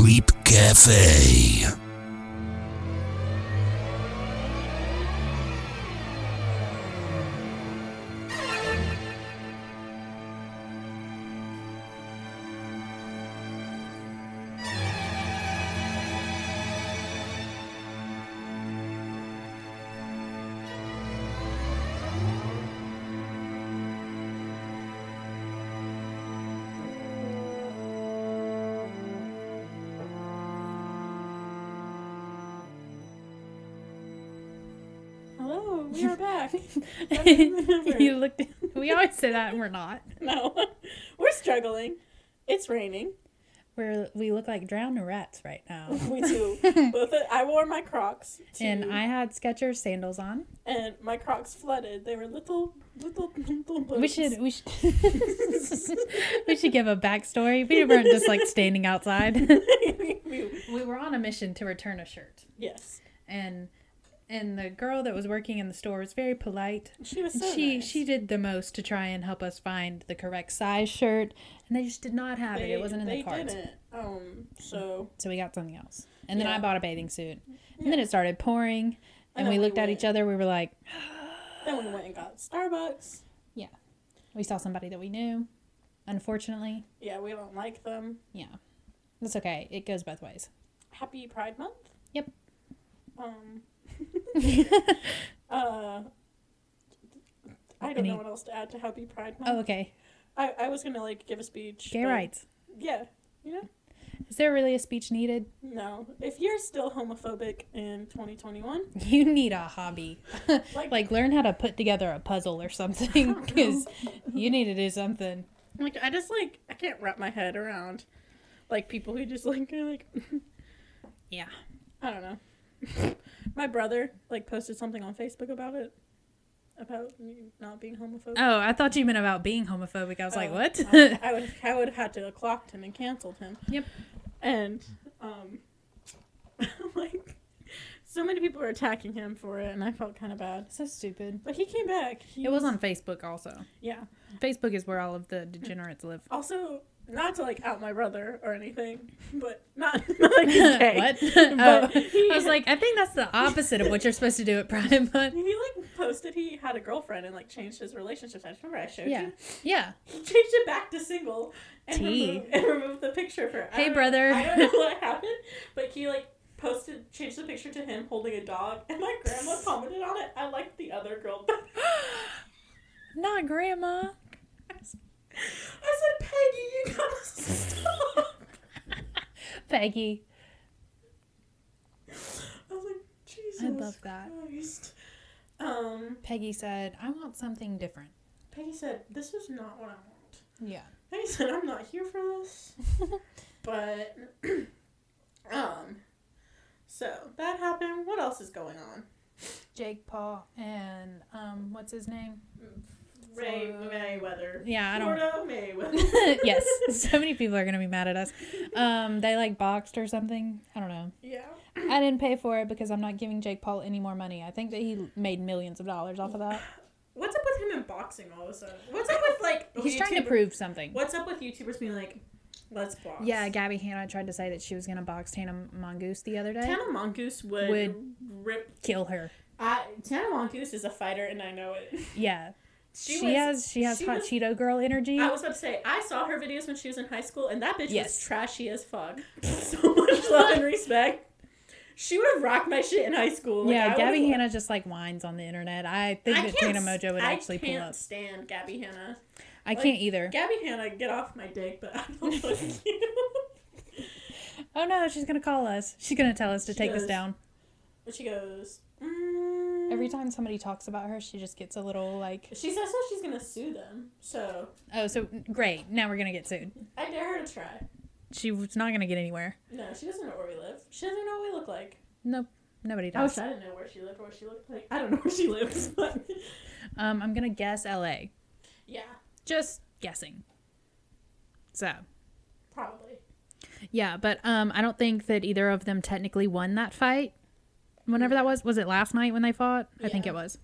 Creep Cafe. That, and we're not. no, we're struggling. It's raining. We're we look like drowned rats right now. We do. Both. I wore my Crocs. To, And I had Skechers sandals on. and my Crocs flooded. They were little, little, little. Boats. We should we should we should give a backstory. We weren't just like standing outside. we were on a mission to return a shirt, yes, and and the girl that was working in the store was very polite. she was so she nice. she did the most to try and help us find the correct size shirt, and they just did not have it. They, It wasn't in they the cards. didn't. Um. So So we got something else. And then Yeah. I bought a bathing suit. And then it started pouring. And, then we we looked at each other. We were like, then we went and got Starbucks. Yeah, we saw somebody that we knew. Unfortunately, Yeah, we don't like them. yeah. That's okay. It goes both ways. Happy Pride Month. Yep. Um. uh. I don't know what else to add to Happy Pride Month. Oh, okay. I, I was gonna like give a speech. Gay but- rights. Yeah. You know? Is there really a speech needed? No. If you're still homophobic in 2021, You need a hobby. like, like, learn how to put together a puzzle or something. Because you need to do something. like I just like I can't wrap my head around like people who just like are like Yeah. I don't know. my brother like posted something on Facebook about it. About me not being homophobic. Oh, I thought you meant about being homophobic. I was like, Oh, what? I, I would I would have had to have clocked him and canceled him. Yep. And um like so many people were attacking him for it and I felt kind of bad. so stupid. But he came back. He It was on Facebook also. Yeah. Facebook is where all of the degenerates live. Also, not to like out my brother or anything, but not, not like he's gay. what? Oh, he- I was like, I think that's the opposite of what you're supposed to do at Pride Month. He like posted he had a girlfriend and like changed his relationship status. Remember I showed Yeah. you? Yeah. He changed it back to single and, removed, and removed the picture. I Hey, don't- brother. I don't know what happened, but he like posted changed the picture to him holding a dog, and my grandma commented on it. I liked the other girl. better. Not grandma. I said, Peggy, you gotta stop. Peggy. I was like, Jesus. I love that. Christ. Um, Peggy said, I want something different. Peggy said, "This is not what I want." Yeah. Peggy said, "I'm not here for this." but, um, so that happened. What else is going on? Jake Paul and um what's his name? Ray Mayweather. Yeah, I don't Florida Mayweather. Yes. So many people are gonna be mad at us. Um they like boxed or something. I don't know. yeah. I didn't pay for it because I'm not giving Jake Paul any more money. I think that he made millions of dollars off of that. What's up with him in boxing all of a sudden? What's up with like? He's trying to prove something. What's up with YouTubers being like, "Let's box"? Yeah, Gabby Hanna tried to say that she was gonna box Tana Mongoose the other day. Tana Mongoose would, Would- rip. Kill her. I, Tana Mongoose is a fighter, and I know it. Yeah. She She, was- has she has she hot was- Cheeto girl energy. I was about to say, I saw her videos when she was in high school, and that bitch was trashy as fuck. so much love and respect. She would have rocked my shit in high school. Like, yeah, I Gabby Hanna just like whines on the internet. I think I that Tana Mongeau would I actually pull up. I can't stand Gabby Hanna. I like, can't either. Gabby Hanna, get off my dick, but I don't like you. Oh no, she's gonna call us. She's gonna tell us to She take this down. But she goes, mm. Every time somebody talks about her, she just gets a little like, She says that she's gonna sue them. So oh, so great. Now we're gonna get sued. I dare her to try. She was not gonna get anywhere. No, she doesn't know where we live. She doesn't know what we look like. Nope, nobody does. I. I didn't know where she lived or what she looked like. I don't know where she lives, but Um, I'm gonna guess L.A. yeah, Just guessing. So probably. yeah, but um, I don't think that either of them technically won that fight. Whenever that was, was it last night when they fought? I think it was.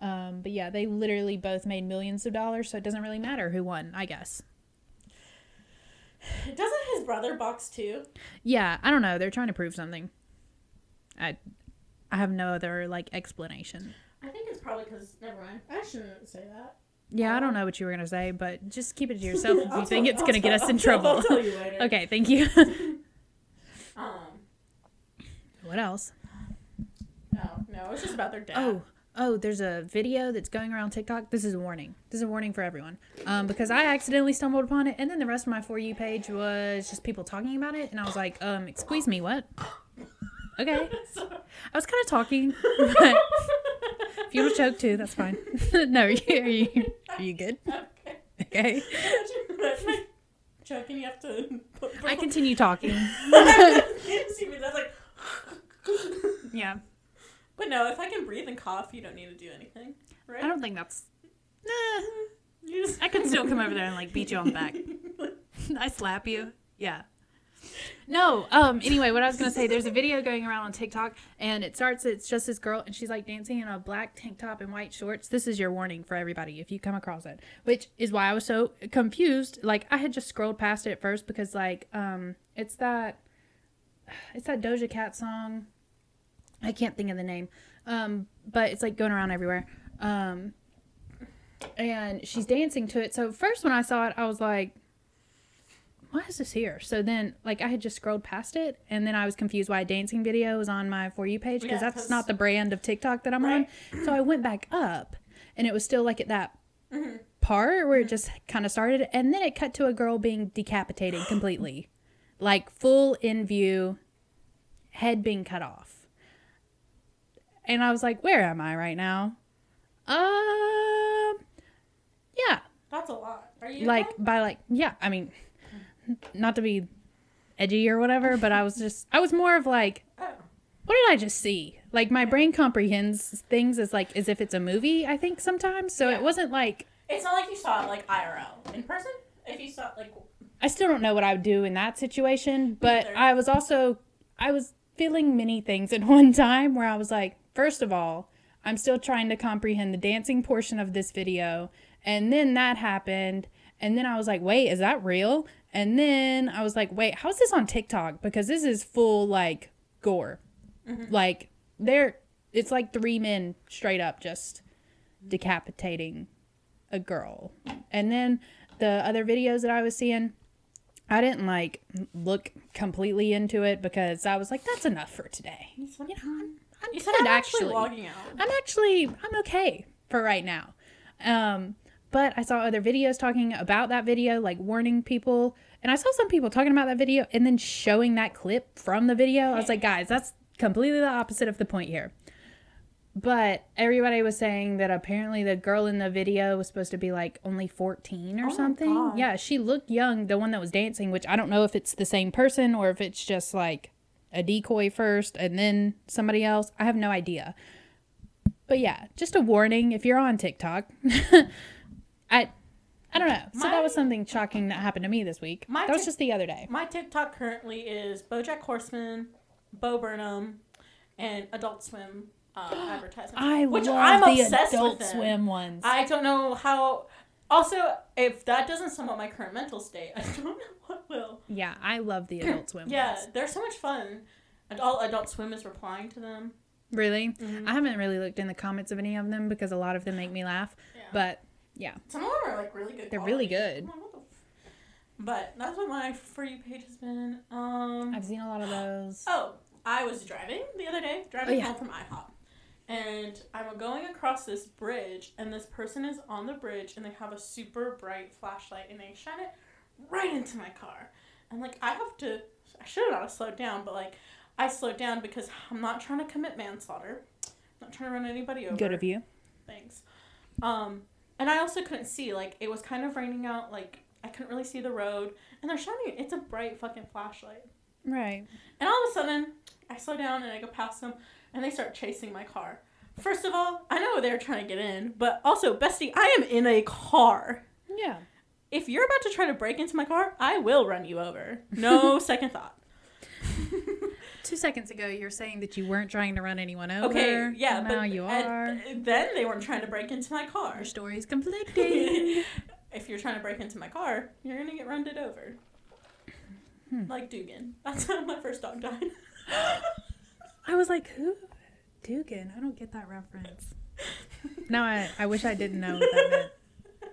Um, but yeah, they literally both made millions of dollars, so it doesn't really matter who won. I guess. Doesn't his brother box too? Yeah, I don't know. They're trying to prove something. I I have no other like explanation. I think it's probably because. Never mind. I shouldn't say that. Yeah, I don't know what you were gonna say, but just keep it to yourself if you think tell- it's I'll gonna get us in I'll tell- trouble. I'll tell you later. okay, thank you. Um. what else? No, it's just about their dad. Oh, oh, there's a video that's going around TikTok. This is a warning. This is a warning for everyone. Um, because I accidentally stumbled upon it, and then the rest of my for you page was just people talking about it, and I was like, um, excuse me, what? Okay, I was kind of talking, but if you want to choke too, that's fine. no, are you, are you are you good? okay. Okay, choking. You have to. I continue talking. you see me. That's like. Yeah, But no, if I can breathe and cough, you don't need to do anything, right? I don't think that's. Nah, You just- I could still come over there and like beat you on the back. I slap you. Yeah. No. Um. Anyway, what I was gonna say, there's a video going around on TikTok, and it starts. It's just this girl, and she's like dancing in a black tank top and white shorts. This is your warning for everybody if you come across it. Which is why I was so confused. Like I had just scrolled past it at first because like um, it's that, it's that Doja Cat song. I can't think of the name. Um, but it's like going around everywhere. Um, and she's dancing to it. So first when I saw it, I was like, why is this here? So then like I had just scrolled past it and then I was confused why a dancing video was on my for you page because Yeah, that's not the brand of TikTok that I'm Right. on. So I went back up and it was still like at that part where it just kind of started and then it cut to a girl being decapitated completely. Like full in view, head being cut off. And I was like, where am I right now? Um, yeah, That's a lot. Are you like okay? by like yeah. I mean, not to be edgy or whatever, but I was just I was more of like, Oh. what did I just see? Like my brain comprehends things as like as if it's a movie. I think sometimes, so Yeah. it wasn't like It's not like you saw it like IRL in person. If you saw like I still don't know what I would do in that situation, but. I was also I was feeling many things at one time where I was like, first of all, I'm still trying to comprehend the dancing portion of this video, and then that happened, and then I was like, wait, is that real? And then I was like, wait, how's this on TikTok? Because this is full like gore. Mm-hmm. Like there it's like three men straight up just decapitating a girl. And then the other videos that I was seeing, I didn't like look completely into it because I was like, that's enough for today. You know, I'm, I'm you said good I'm actually actually. I'm actually I'm okay for right now. Um, but I saw other videos talking about that video, like warning people, and I saw some people talking about that video and then showing that clip from the video. I was like, guys, that's completely the opposite of the point here. But everybody was saying that apparently the girl in the video was supposed to be like only 14 or Oh something. Yeah, she looked young, the one that was dancing, which I don't know if it's the same person or if it's just like a decoy first and then somebody else. I have no idea. But yeah, just a warning if you're on TikTok. I I don't know. So that was something shocking that happened to me this week. My That was Tik- just the other day. My TikTok currently is BoJack Horseman, Bo Burnham, and Adult Swim uh, advertisements. I which love I'm the obsessed Adult with them. Swim ones. I don't know how. Also, if that doesn't sum up my current mental state, I don't know what will. yeah, I love the Adult Swim Yeah, ones. they're so much fun. And all Adult Swim is replying to them. Really? Mhm. I haven't really looked in the comments of any of them because a lot of them make me laugh. Yeah. But yeah. Some of them are like really good. They're really good. I'm like, what the f- But that's what my for you page has been. Um. I've seen a lot of those. Oh, I was driving the other day, driving Oh, yeah. home from IHOP. And I'm going across this bridge, and this person is on the bridge, and they have a super bright flashlight, and they shine it right into my car. And, like, I have to, I should not have slowed down, but, like, I slowed down because I'm not trying to commit manslaughter. I'm not trying to run anybody over. Good of you. Thanks. Um, and I also couldn't see. Like, it was kind of raining out. Like, I couldn't really see the road. And they're shining. It's a bright fucking flashlight. Right. And all of a sudden, I slow down and I go past them, and they start chasing my car. First of all, I know they're trying to get in, but also, Bestie, I am in a car. Yeah. If you're about to try to break into my car, I will run you over. No second thought. Two seconds ago, you're saying that you weren't trying to run anyone over. Okay, yeah, Now but you are. then they weren't trying to break into my car. Your story's conflicting. if you're trying to break into my car, you're gonna get run it over. Hmm. Like Dugan. That's how my first dog died. I was like, who? Dugan. I don't get that reference. No, I, I wish I didn't know what that meant.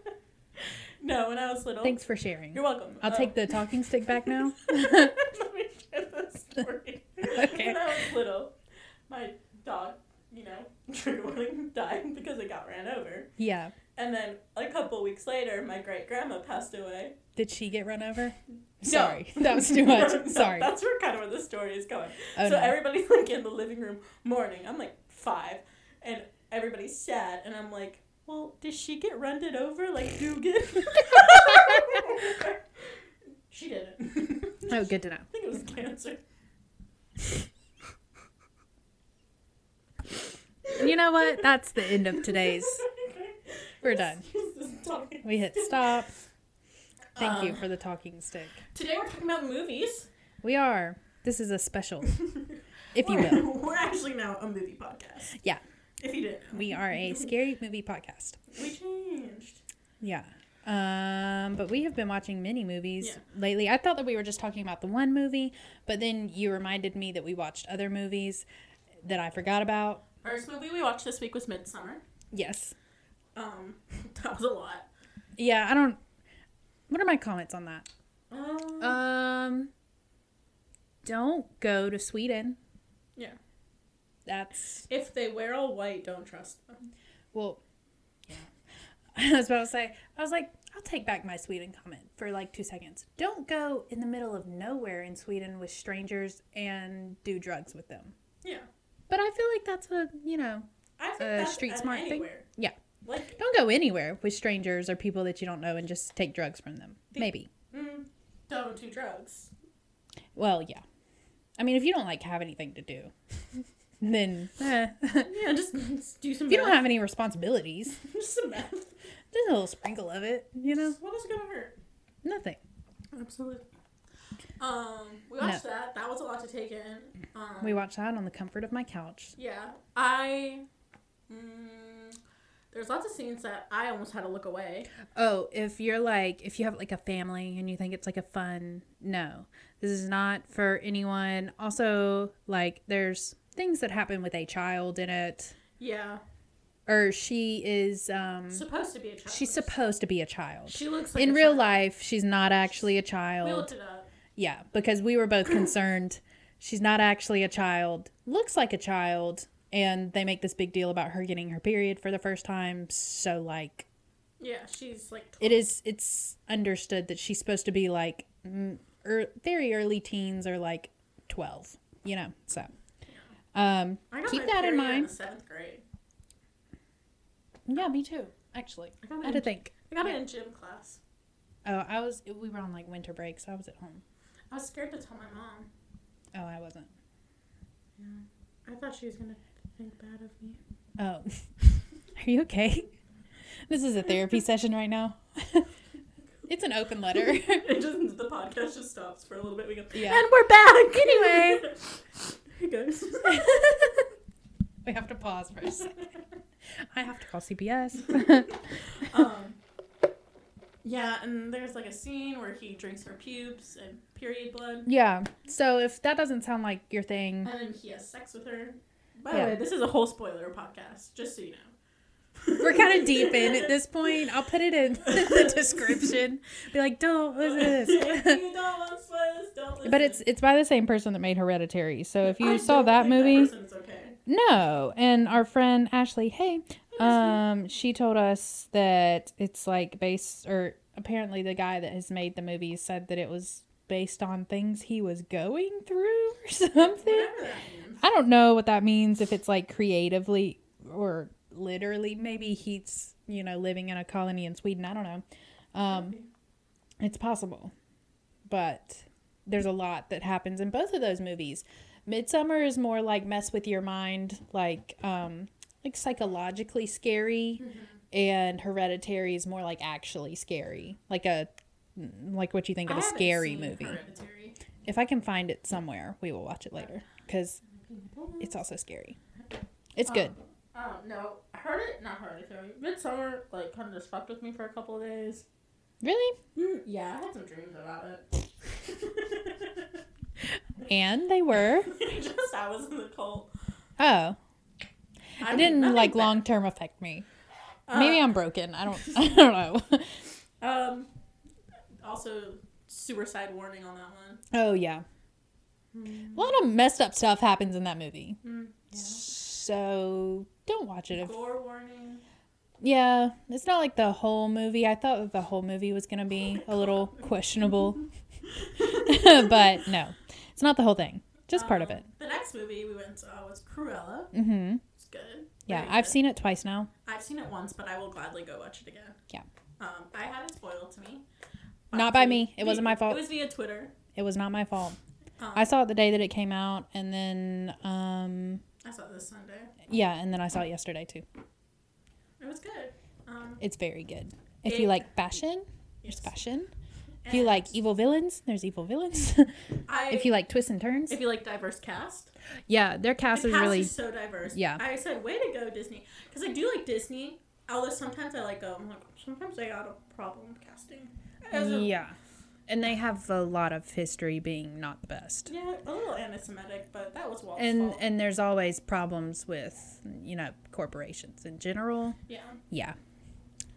no, when I was little. Thanks for sharing. You're welcome. I'll Uh, take the talking stick back now. Let me share the story. Okay. When I was little, my dog, you know, trigger warning, died because it got ran over. Yeah. And then a couple weeks later, my great grandma passed away. Did she get run over? No. Sorry. That was too much. No, Sorry. That's where kind of where the story is going. Oh, so no. everybody's like in the living room mourning. I'm like five, and everybody's sad, and I'm like, well, did she get run over like Dugan? she didn't. Oh, good to know. I think it was cancer. You know what? That's the end of today's. We're done. This is talking We hit stop. Thank you Um, for the talking stick. Today we're talking about movies. We are. This is a special, if you will. We're actually now a movie podcast. Yeah. If you didn't know. We are a scary movie podcast. We changed. Yeah. Um, but we have been watching many movies Yeah. lately. I thought that we were just talking about the one movie, but then you reminded me that we watched other movies that I forgot about. First movie we watched this week was Midsommar. Yes. Um, that was a lot. Yeah, I don't. What are my comments on that? Um, Um, don't go to Sweden. yeah. That's If they wear all white, don't trust them. well. Yeah, I was about to say. I was like, I'll take back my Sweden comment for like two seconds. Don't go in the middle of nowhere in Sweden with strangers and do drugs with them. Yeah. But I feel like that's a you know I think Uh, that's street smart thing? anywhere. Yeah. Like, don't go anywhere with strangers or people that you don't know and just take drugs from them. The- Maybe. mm, don't do drugs. Well, yeah. I mean, if you don't like have anything to do, then eh. Yeah, just, just do some if you don't have any responsibilities, just some math. just a little sprinkle of it, you know, What is it gonna hurt? nothing. Absolutely. Um, we watched that. That was a lot to take in. Um, We watched that on the comfort of my couch. Yeah, I. Mm, there's lots of scenes that I almost had to look away. Oh, if you're like, if you have like a family and you think it's like a fun, no, this is not for anyone. Also, like, there's things that happen with a child in it, Yeah, or she is, um, supposed to be a child. she's supposed to be a child. She looks like in real child. life, she's not actually a We child. looked it up. Yeah, because we were both concerned. She's not actually a child, looks like a child, and they make this big deal about her getting her period for the first time. So, like, Yeah, she's like. it is, it's understood that she's supposed to be like mm, er, very early teens or like 12, you know? So, um, I got keep that in mind. the seventh grade. yeah, me too, actually. I got I had to think. I got it in gym class. Oh, I was, we were on like winter break, so I was at home. I was scared to tell my mom. Oh, I wasn't. Yeah i thought she was gonna think bad of me. Oh, are you okay? This is a therapy session right now. it's an open letter. it just the podcast just stops for a little bit. We go. Yeah. And we're back Anyway. hey guys. we have to pause for a second. I have to call CPS. um. Yeah, and there's like a scene where he drinks her pubes and period blood, yeah. So if that doesn't sound like your thing, and then he has sex with her. By Yeah. the way, this is a whole spoiler podcast, just so you know. we're kind of deep in at this point. I'll put it in the description. Be like, don't listen to if this. you don't want spoilers, don't listen. But it's it's by the same person that made Hereditary. So if you I saw don't that think movie, person's okay. No, and our friend Ashley, hey, um, she told us that it's like based, or apparently the guy that has made the movie said that it was based on things he was going through or something. Whatever that means. I don't know what that means if it's like creatively or literally. Maybe he's you know living in a colony in Sweden. I don't know. Um, it's possible, but there's a lot that happens in both of those movies. Midsommar is more like mess with your mind, like um, like psychologically scary, and Hereditary is more like actually scary, like a like what you think of a scary movie. Hereditary. If I can find it somewhere, we will watch it later because it's also scary. It's good. Oh no, I heard it. Not Hereditary. Midsommar like kind of just fucked with me for a couple of days. Really? Mm, yeah, I had some dreams about it. And they were. Just I was in the cult. Oh, I it didn't like long term affect me. Uh, Maybe I'm broken. I don't. I don't know. Um. Also, suicide warning on that one. oh yeah. A lot of messed up stuff happens in that movie. Mm, So don't watch it. If, Gore warning. yeah, it's not like the whole movie. I thought that the whole movie was gonna be a little questionable, but no, it's not the whole thing. Just part of Um, it. The next movie we went saw was Cruella. Mm-hmm. It's good. Yeah, Very I've good. seen it twice now. I've seen it once, but I will gladly go watch it again. Yeah. Um, I had it spoiled to me. Not by me. It wasn't my fault. It was via Twitter. It was not my fault. Um, I saw it the day that it came out, and then um, I saw it this Sunday. yeah, and then I saw it yesterday too. It was good. Um, It's very good. If It- you like fashion, there's yes. fashion. If you like evil villains, there's evil villains. I, if you like twists and turns, if you like diverse cast, yeah, their cast the is cast really is so diverse. yeah. I said, way to go, Disney, because I do like Disney. Although sometimes I like um, like, sometimes they got a problem casting. As a- yeah, and they have a lot of history being not the best. yeah, a little anti-Semitic, but that was Walt's And fault. and there's always problems with you know corporations in general. yeah, Yeah,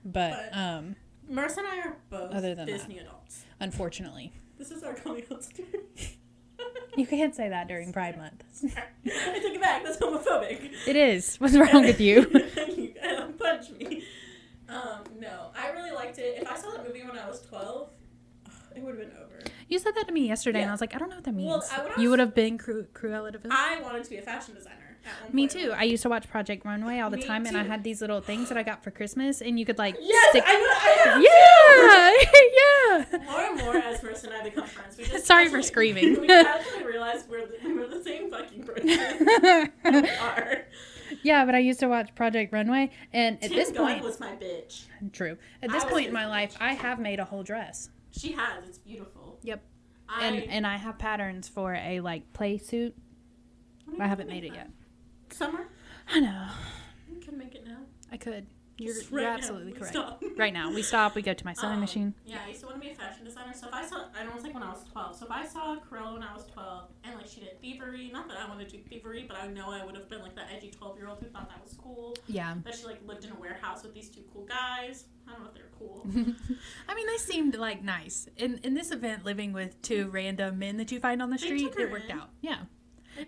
but, But- um, Marissa and I are both Other than Disney adults. unfortunately, This is our coming out story. you can't say that during Pride Month. I take it back. That's homophobic. It is. What's wrong with you? you punch me. Um, no, I really liked it. If I saw that movie when I was twelve, it would have been over. You said that to me yesterday, and I was like, I don't know what that means. Well, I you would have been Cru- Cruella de Vil. I wanted to be a fashion designer. Me too. I used to watch Project Runway all the Me time, and I had these little things that I got for Christmas, and you could like Yes, stick. I, I yeah, yeah. More and more as and I become friends. We just Sorry for screaming. We actually realized we're the, we're the same fucking person. we are. yeah, but I used to watch Project Runway, and at Tim this Gunn point, was my bitch. true. At this point in my bitch. life, I have made a whole dress. She has. It's beautiful. Yep. I, And and I have patterns for a like play suit. I haven't made it make yet. Summer. I know. You can make it now. I could. You're, you're right now, absolutely correct. stop. Right now, we stop. We go to my sewing Um, machine. Yeah, I used to want to be a fashion designer. So if I saw, I don't know it was like when I was 12. So if I saw Cruella when I was 12, and like she did thievery, not that I wanted to do thievery, but I know I would have been like that edgy 12 year old who thought that was cool. Yeah. That she like lived in a warehouse with these two cool guys. I don't know if they're cool. I mean, they seemed like nice. In in this event, living with two random men that you find on the street, it worked in. out. Yeah,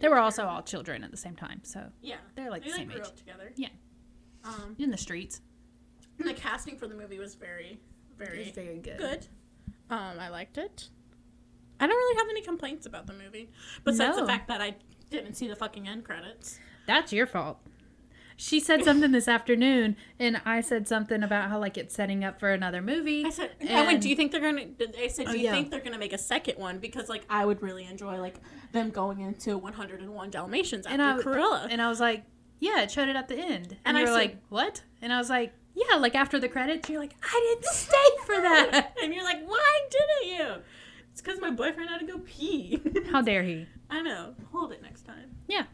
they were also all children at the same time, so Yeah, they're like they the like same grew age together. Yeah. Um, in the streets. and the casting for the movie was very, very very good. good. Um, I liked it. I don't really have any complaints about the movie, besides No. the fact that I didn't see the fucking end credits. That's your fault. She said something this afternoon, and I said something about how like it's setting up for another movie. I said, I went, do you think they're gonna? I said, do Oh, you yeah. think they're gonna make a second one? Because like I would really enjoy like them going into 101 Dalmatians after And I- Cruella. And I was like, yeah, it showed it at the end. And, And you I were said- like, what? And I was like, yeah, like after the credits, you're like, I didn't stay for that. and you're like, why didn't you? It's because my boyfriend had to go pee. How dare he? I know. Hold it next time. Yeah.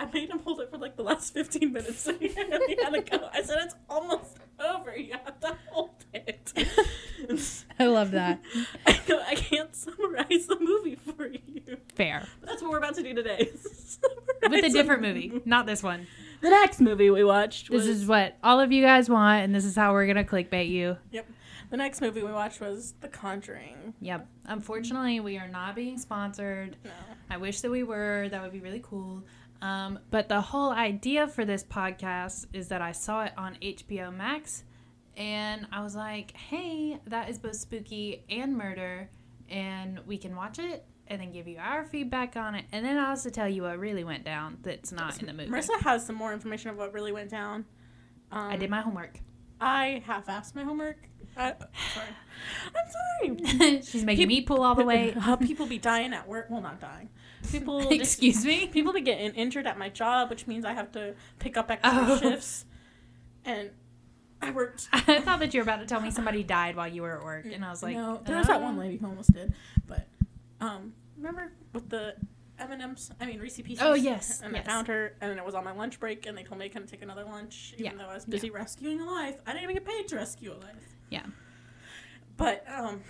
I made him hold it for like the last 15 minutes, so he had to go. I said, it's almost over. You have to hold it. I love that. I go, I can't summarize the movie for you. Fair. But that's what we're about to do today. With a different movie, not this one. The next movie we watched This is what all of you guys want, and this is how we're gonna clickbait you. Yep. The next movie we watched was The Conjuring. Yep. Unfortunately, we are not being sponsored. No. I wish that we were. That would be really cool. Um, but the whole idea for this podcast is that I saw it on HBO Max, and I was like, "Hey, that is both spooky and murder, and we can watch it." And then give you our feedback on it, and then I'll also tell you what really went down that's not in the movie. Marissa has some more information of what really went down. Um, I did my homework. I half-assed my homework. I, sorry. I'm sorry. She's making me pull all the way. How people be dying at work? Well, not dying. People. just- Excuse me. people be getting injured at my job, which means I have to pick up extra Oh. shifts. And I worked. I thought that you were about to tell me somebody died while you were at work, and I was like, no, there was that uh, one lady who almost did. But um, remember with the M and M's? I mean Reese Pieces. Oh, yes, And yes. I found her, and it was on my lunch break, and they told me I couldn't take another lunch, even Yeah, though I was busy rescuing a life. I didn't even get paid to rescue a life. Yeah. But um,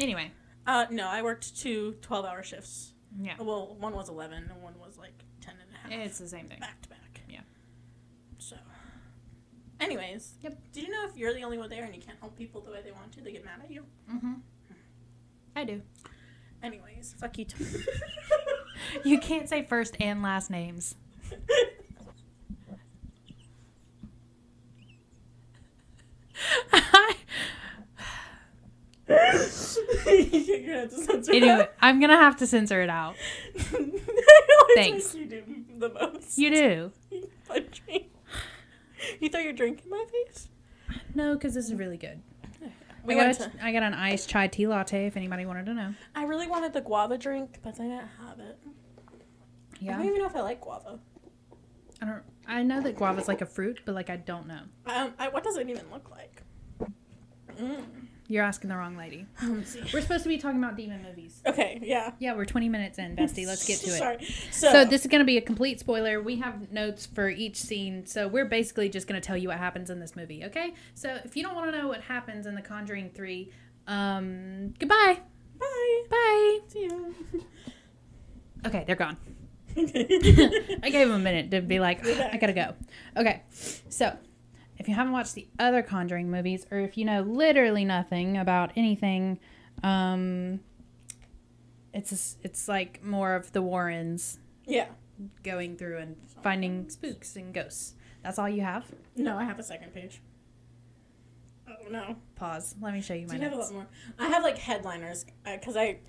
Anyway, uh, no, I worked two 12-hour shifts. Yeah. Well, one was 11 and one was like 10 and a half. It's the same thing. back to back. Yeah. So, anyways. Yep. Did you know if you're the only one there and you can't help people the way they want to, they get mad at you? Mm-hmm. I do. Anyways, fuck you. Too. You can't say first and last names. You're gonna have to censor anyway. I'm gonna have to censor it out. Thanks. You do the most. You do. You throw your drink in my face? No, because this is really good. We I got, to, a, I got an iced chai tea latte if anybody wanted to know. I really wanted the guava drink, but I didn't have it. Yeah, I don't even know if I like guava. I don't. I know that guava's like a fruit, but like I don't know. Um, I, what does it even look like? Mm. You're asking the wrong lady. See. We're supposed to be talking about demon movies. Okay, yeah. Yeah, we're 20 minutes in, bestie. Let's get to it. Sorry. So, So this is going to be a complete spoiler. We have notes for each scene, so we're basically just going to tell you what happens in this movie. Okay? So if you don't want to know what happens in The Conjuring Three, um, goodbye. bye. Bye. See you. Okay, they're gone. I gave them a minute to be like. I gotta go. Okay, so if you haven't watched the other Conjuring movies, or if you know literally nothing about anything, um, it's it's like more of the Warrens yeah. going through and finding spooks and ghosts. That's all you have. No, I have a second page. Oh no. Pause. Let me show you Do my you have a lot more? I have like headliners because I.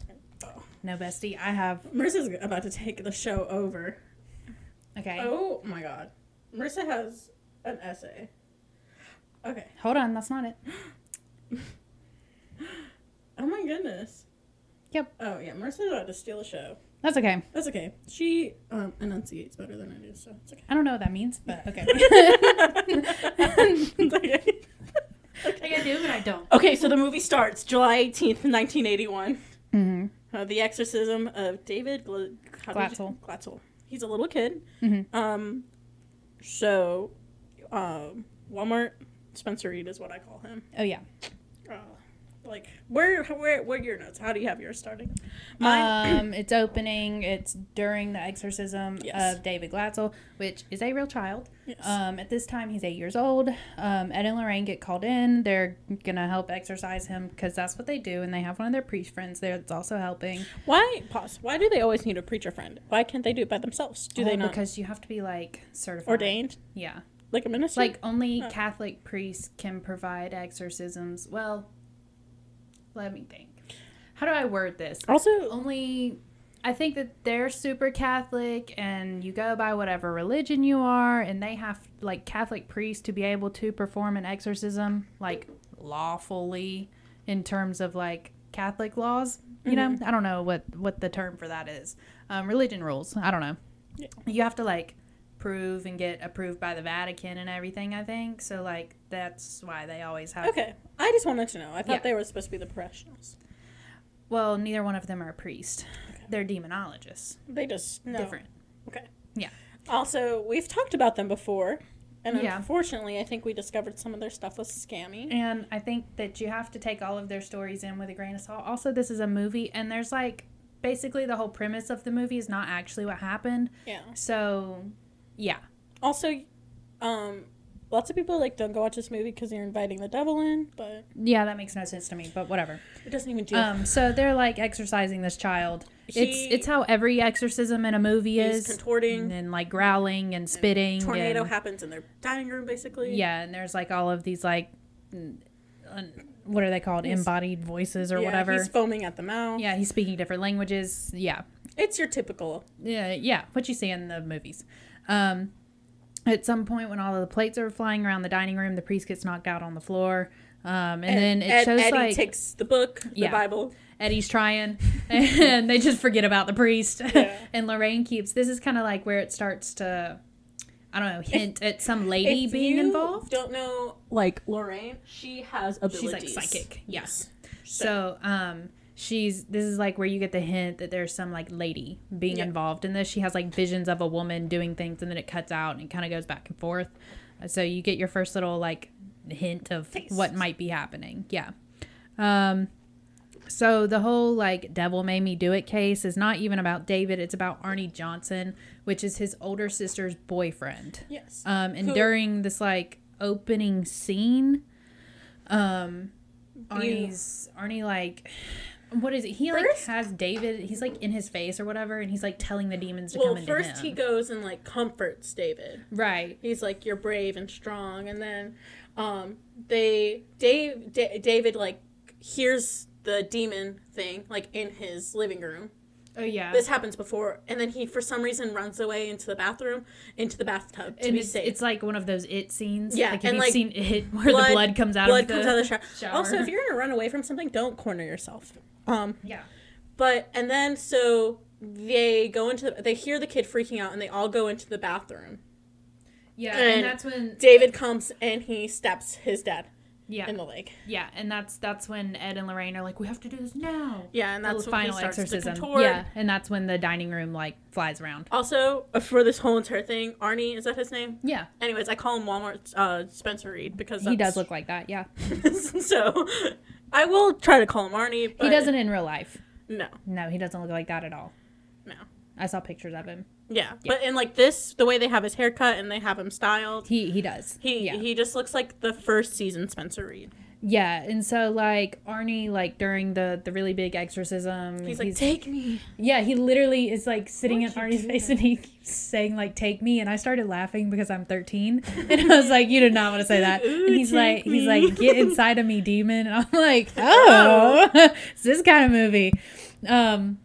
Oh. No, bestie, I have. Marissa's about to take the show over. Okay, Oh my god. Marissa has an essay. Okay. hold on. That's not it. Oh my goodness. Yep. Oh yeah, Marissa's about to steal the show. That's okay. That's okay. She um, enunciates better than I do, so it's okay. I don't know what that means, but okay. It's okay. Like I do, but I don't. Okay, so the movie starts July 18th, 1981. Mm-hmm. Uh, the exorcism of David Gl- Glatzel. Glatzel. He's a little kid. Mhm. Um, so, um, Walmart Spencer Reid is what I call him. Oh yeah. Uh, like, where, where, where your notes? How do you have yours starting? Mine. Um, it's opening. It's during the exorcism Yes. of David Glatzel, which is a real child. yes. Um, at this time, he's eight years old. Um, Ed and Lorraine get called in. They're gonna help exorcise him because that's what they do, and they have one of their priest friends there that's also helping. Why pause? Why do they always need a preacher friend? Why can't they do it by themselves? Do they Oh, not Because you have to be like certified. ordained Yeah. Like a minister? Like only Oh. Catholic priests can provide exorcisms. Well, let me think. How do I word this? also, only I think that they're super Catholic and you go by whatever religion you are and they have like Catholic priests to be able to perform an exorcism like lawfully in terms of like Catholic laws. You know, I don't know what what the term for that is. Um, religion rules. I don't know. Yeah. You have to like prove and get approved by the Vatican and everything. I think so. Like that's why they always have. okay. I just wanted to know. I thought Yeah. they were supposed to be the professionals. Well, neither one of them are a priest. Okay. They're demonologists. They just no. Different. Okay. Yeah. Also, we've talked about them before, and Yeah. unfortunately, I think we discovered some of their stuff was scammy. And I think that you have to take all of their stories in with a grain of salt. Also, this is a movie, and there's like basically the whole premise of the movie is not actually what happened. Yeah. So, yeah. Also, um, lots of people like don't go watch this movie because you're inviting the devil in, but Yeah, that makes no sense to me, but whatever. it doesn't even do. Um, so they're like exorcising this child. He- it's it's how every exorcism in a movie is. contorting. And like growling and spitting. tornado and, happens in their dining room, basically. Yeah, and there's like all of these like, un- what are they called? He's- Embodied voices or Yeah, whatever. He's foaming at the mouth. yeah, he's speaking different languages. Yeah. It's your typical. Yeah, yeah, what you see in the movies. Um, at some point, when all of the plates are flying around the dining room, the priest gets knocked out on the floor. Um, and then it Ed- shows Eddie like takes the book, the Yeah. Bible. Eddie's trying, and they just forget about the priest. Yeah. and Lorraine keeps. This is kind of like where it starts to, I don't know, hint at some lady If being you involved. Don't know, like Lorraine. She has abilities. She's like psychic. Yes. So, So, um, she's this is like where you get the hint that there's some like lady being Yeah. involved in this. She has like visions of a woman doing things, and then it cuts out and it kind of goes back and forth. So you get your first little like hint of Taste. what might be happening. Yeah. Um, So the whole like devil made me do it case is not even about David. It's about Arnie Johnson, which is his older sister's boyfriend. Yes. Um, and Who- during this like opening scene, um, Arnie's Arnie like. What is it? He like has David. He's like in his face or whatever, and he's like telling the demons to well, come into first him. he goes and like comforts David. right. He's like, "You're brave and strong," and then, um, they Dave Da- David like hears the demon thing like in his living room. Oh yeah. This happens before, and then he for some reason runs away into the bathroom, into the bathtub to and be it's, safe. it's like one of those it scenes. Yeah, like and, like, seen it where the blood comes out blood of the comes out of the shower. shower. Also, if you're gonna run away from something, don't corner yourself. Um, yeah. but and then so they go into the, they hear the kid freaking out, and they all go into the bathroom. Yeah, And and that's when David comes and he stabs his dad yeah, in the leg. yeah, and that's that's when Ed and Lorraine are like, we have to do this now. Yeah, and that's the final exorcism. To. Yeah, and that's when the dining room like flies around. Also, uh, for this whole entire thing, Arnie is that his name? Yeah, Anyways, I call him Walmart uh, Spencer Reid because he does look like that. Yeah, so, I will try to call him Arnie. But he doesn't in real life. No, No, he doesn't look like that at all. no. I saw pictures of him. Yeah, but in like this, the way they have his haircut and they have him styled, He he does. he yeah. he just looks like the first season Spencer Reid. Yeah, and so like Arnie, like during the the really big exorcism, He's like, "Take me." Yeah, he literally is like sitting Why'd in Arnie's face and he keeps saying like "take me," and I started laughing because I'm 13, and I was like, "You did not want to say that." Ooh, And he's like, take he's like, "Get inside of me, demon," and I'm like, "Oh, it's this kind of movie." Um,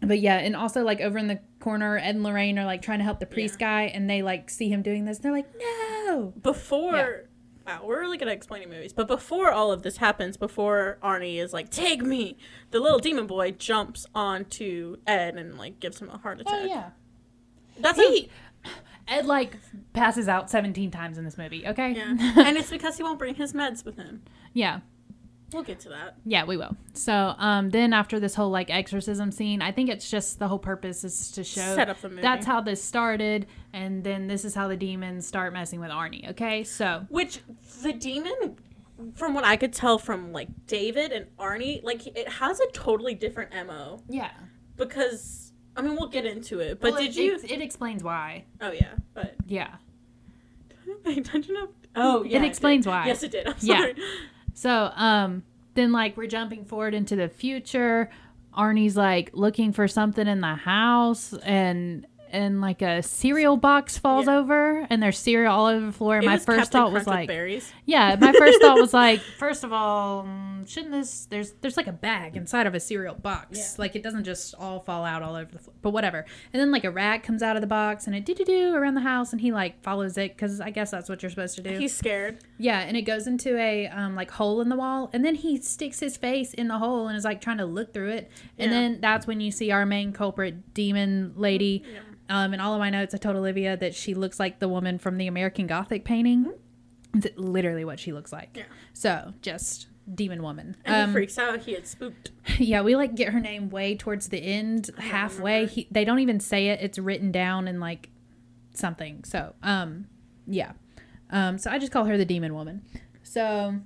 but yeah, and also like over in the corner, Ed and Lorraine are like trying to help the priest guy, and they like see him doing this, and they're like, "No." Before, wow, we're really good at explaining movies. But before all of this happens, before Arnie is like, "Take me," the little demon boy jumps onto Ed and like gives him a heart oh, attack. Oh yeah. that's He Ed like passes out 17 times in this movie. Okay. yeah, and it's because he won't bring his meds with him. yeah. We'll get to that. Yeah, we will. So, um, then after this whole like exorcism scene, I think it's just the whole purpose is to show Set up the movie. that's how this started, and then this is how the demons start messing with Arnie. Okay, so Which the demon, from what I could tell from like David and Arnie, like it has a totally different mo. yeah, Because I mean, we'll get into it. But Well, did it, you? It, it explains why. oh yeah, but Yeah. pay attention of. Oh yeah, it explains did. why. Yes, it did. I'm Yeah. sorry. So, um, then like we're jumping forward into the future. Arnie's like looking for something in the house, and and like a cereal box falls Yeah. over, and there's cereal all over the floor. And It my first thought was like, berries. Yeah, my first thought was like, first of all, mm, shouldn't this? There's there's like a bag inside of a cereal box. Yeah. Like it doesn't just all fall out all over the floor. But whatever. And then like a rat comes out of the box and it do do do around the house and he like follows it because I guess that's what you're supposed to do. He's scared. yeah, and it goes into a um like hole in the wall and then he sticks his face in the hole and is like trying to look through it. And Yeah. then that's when you see our main culprit demon lady. Um, in all of my notes, I told Olivia that she looks like the woman from the American Gothic painting. It's literally what she looks like. Yeah. So just demon woman. And Um, he freaks out. He had spooked. yeah, we like get her name way towards the end, halfway. He, they don't even say it; it's written down in like something. So, um, yeah. Um, so I just call her the demon woman. So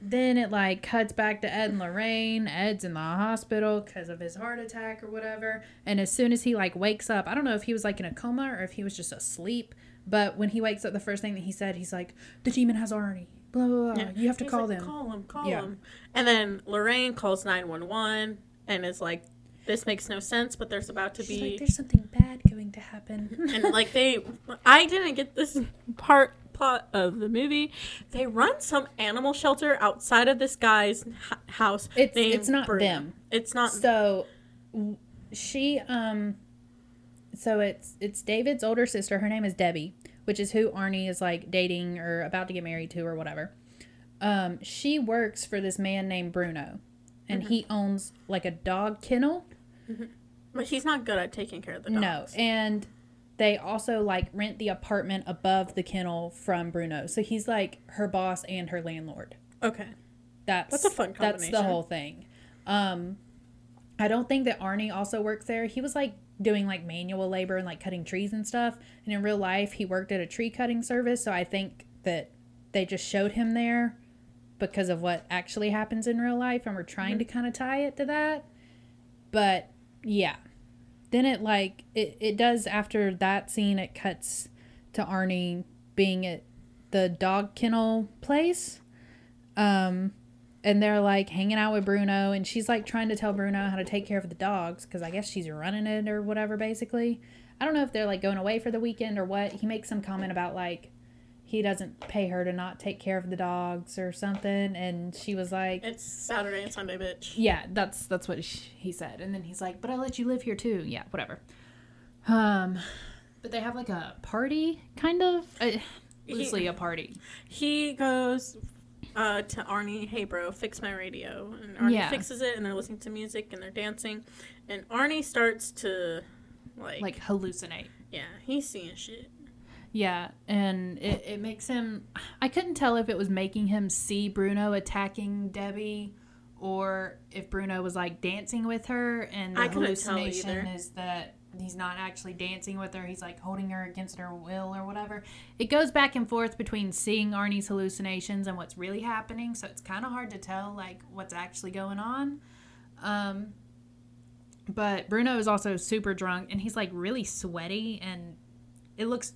then it like cuts back to Ed and Lorraine. Ed's in the hospital because of his heart attack or whatever. And as soon as he like wakes up, I don't know if he was like in a coma or if he was just asleep. But when he wakes up, the first thing that he said, he's like, "The demon has Arnie." Blah blah blah. Yeah. You have to He's call like, them. Call him. Call Yeah. him. And then Lorraine calls nine one one and is like, "This makes no sense, but there's about to She's be." like, "There's something bad going to happen." and like they i didn't get this part plot of the movie they run some animal shelter outside of this guy's h- house It's- it's not them. it's not so w- she um so it's it's David's older sister. Her name is Debbie, which is who Arnie is like dating or about to get married to or whatever. Um, she works for this man named Bruno, and Mm-hmm. he owns like a dog kennel. but he's not good at taking care of the dogs No, and they also like rent the apartment above the kennel from Bruno. So he's like her boss and her landlord. okay That's That's a fun combination. That's the whole thing. Um, I don't think that Arnie also works there. He was like doing like manual labor and like cutting trees and stuff. And in real life, he worked at a tree cutting service. So I think that they just showed him there because of what actually happens in real life, and we're trying to kind of tie it to that. But yeah, then it like it, it does after that scene. It cuts to Arnie being at the dog kennel place. Um, and they're like hanging out with Bruno, and she's like trying to tell Bruno how to take care of the dogs because I guess she's running it or whatever. Basically, I don't know if they're like going away for the weekend or what. He makes some comment about like he doesn't pay her to not take care of the dogs or something, and she was like, It's Saturday and Sunday, bitch. "Yeah, that's that's what he said." And then he's like, "But I let you live here too." Yeah, whatever. Um, but they have like a party, kind of uh, loosely a party. He goes uh, to Arnie, hey bro, fix my radio. And Arnie Yeah. fixes it, and they're listening to music and they're dancing. And Arnie starts to, like, Like hallucinate. yeah, he's seeing shit. Yeah, and it, it makes him. I couldn't tell if it was making him see Bruno attacking Debbie or if Bruno was like dancing with her, and the I hallucination is that he's not actually dancing with her, he's like holding her against her will or whatever. It goes back and forth between seeing Arnie's hallucinations and what's really happening, so it's kind of hard to tell like what's actually going on. Um, but Bruno is also super drunk and he's like really sweaty and it looks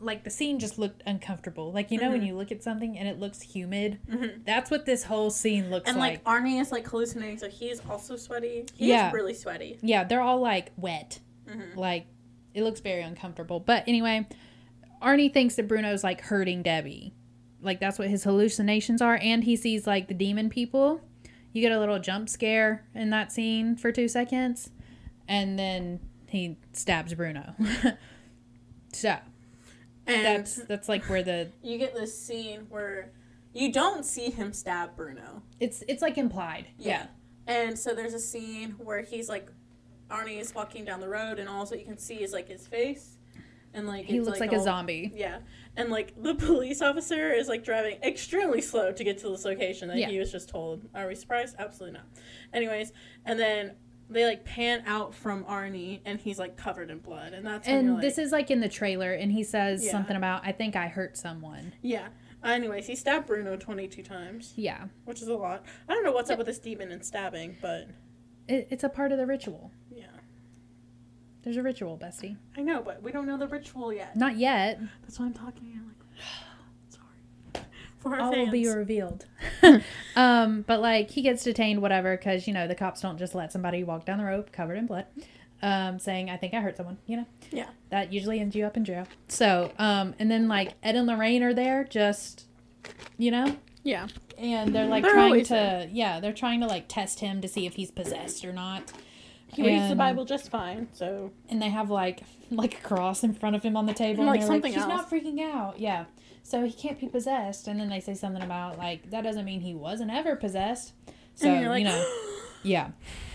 like the scene just looked uncomfortable. Like you know when you look at something and it looks humid. That's what this whole scene looks And, like. And like, Arnie is, like, hallucinating, so he is also sweaty. He Yeah. is really sweaty. yeah, they're all like wet. Mm-hmm. Like it looks very uncomfortable. But anyway, Arnie thinks that Bruno's like hurting Debbie. Like that's what his hallucinations are and he sees like the demon people. You get a little jump scare in that scene for 2 seconds and then he stabs Bruno. so, And that's that's like where the you get this scene where you don't see him stab Bruno. it's it's like implied. Yeah. And so there's a scene where he's like, Arnie is walking down the road, and all that you can see is like his face, and like He looks like, a all- zombie. Yeah, and like the police officer is like driving extremely slow to get to this location that Yeah. he was just told. Are we surprised? Absolutely not. Anyways, and then they like pan out from Arnie, and he's like covered in blood, and that's And like, this is like in the trailer and he says Yeah. something about I think I hurt someone. yeah. Anyways, he stabbed Bruno 22 times, Yeah. which is a lot. I don't know what's up with this demon and stabbing, but It, it's a part of the ritual. yeah. There's a ritual, Bestie. I know, but we don't know the ritual yet. Not yet. That's why I'm talking. I'm like, sorry. For our All will be revealed. um, but like he gets detained, whatever, because you know the cops don't just let somebody walk down the road covered in blood, um, saying I think I hurt someone. You know, yeah. that usually ends you up in jail. So, um, and then like Ed and Lorraine are there, just you know, Yeah. and they're like They're trying to there. yeah, they're trying to like test him to see if he's possessed or not. He reads the Bible just fine, so. and they have like like a cross in front of him on the table Like and they're something like he's else. not freaking out yeah so he can't be possessed and then they say something about like that doesn't mean he wasn't ever possessed so like, you know yeah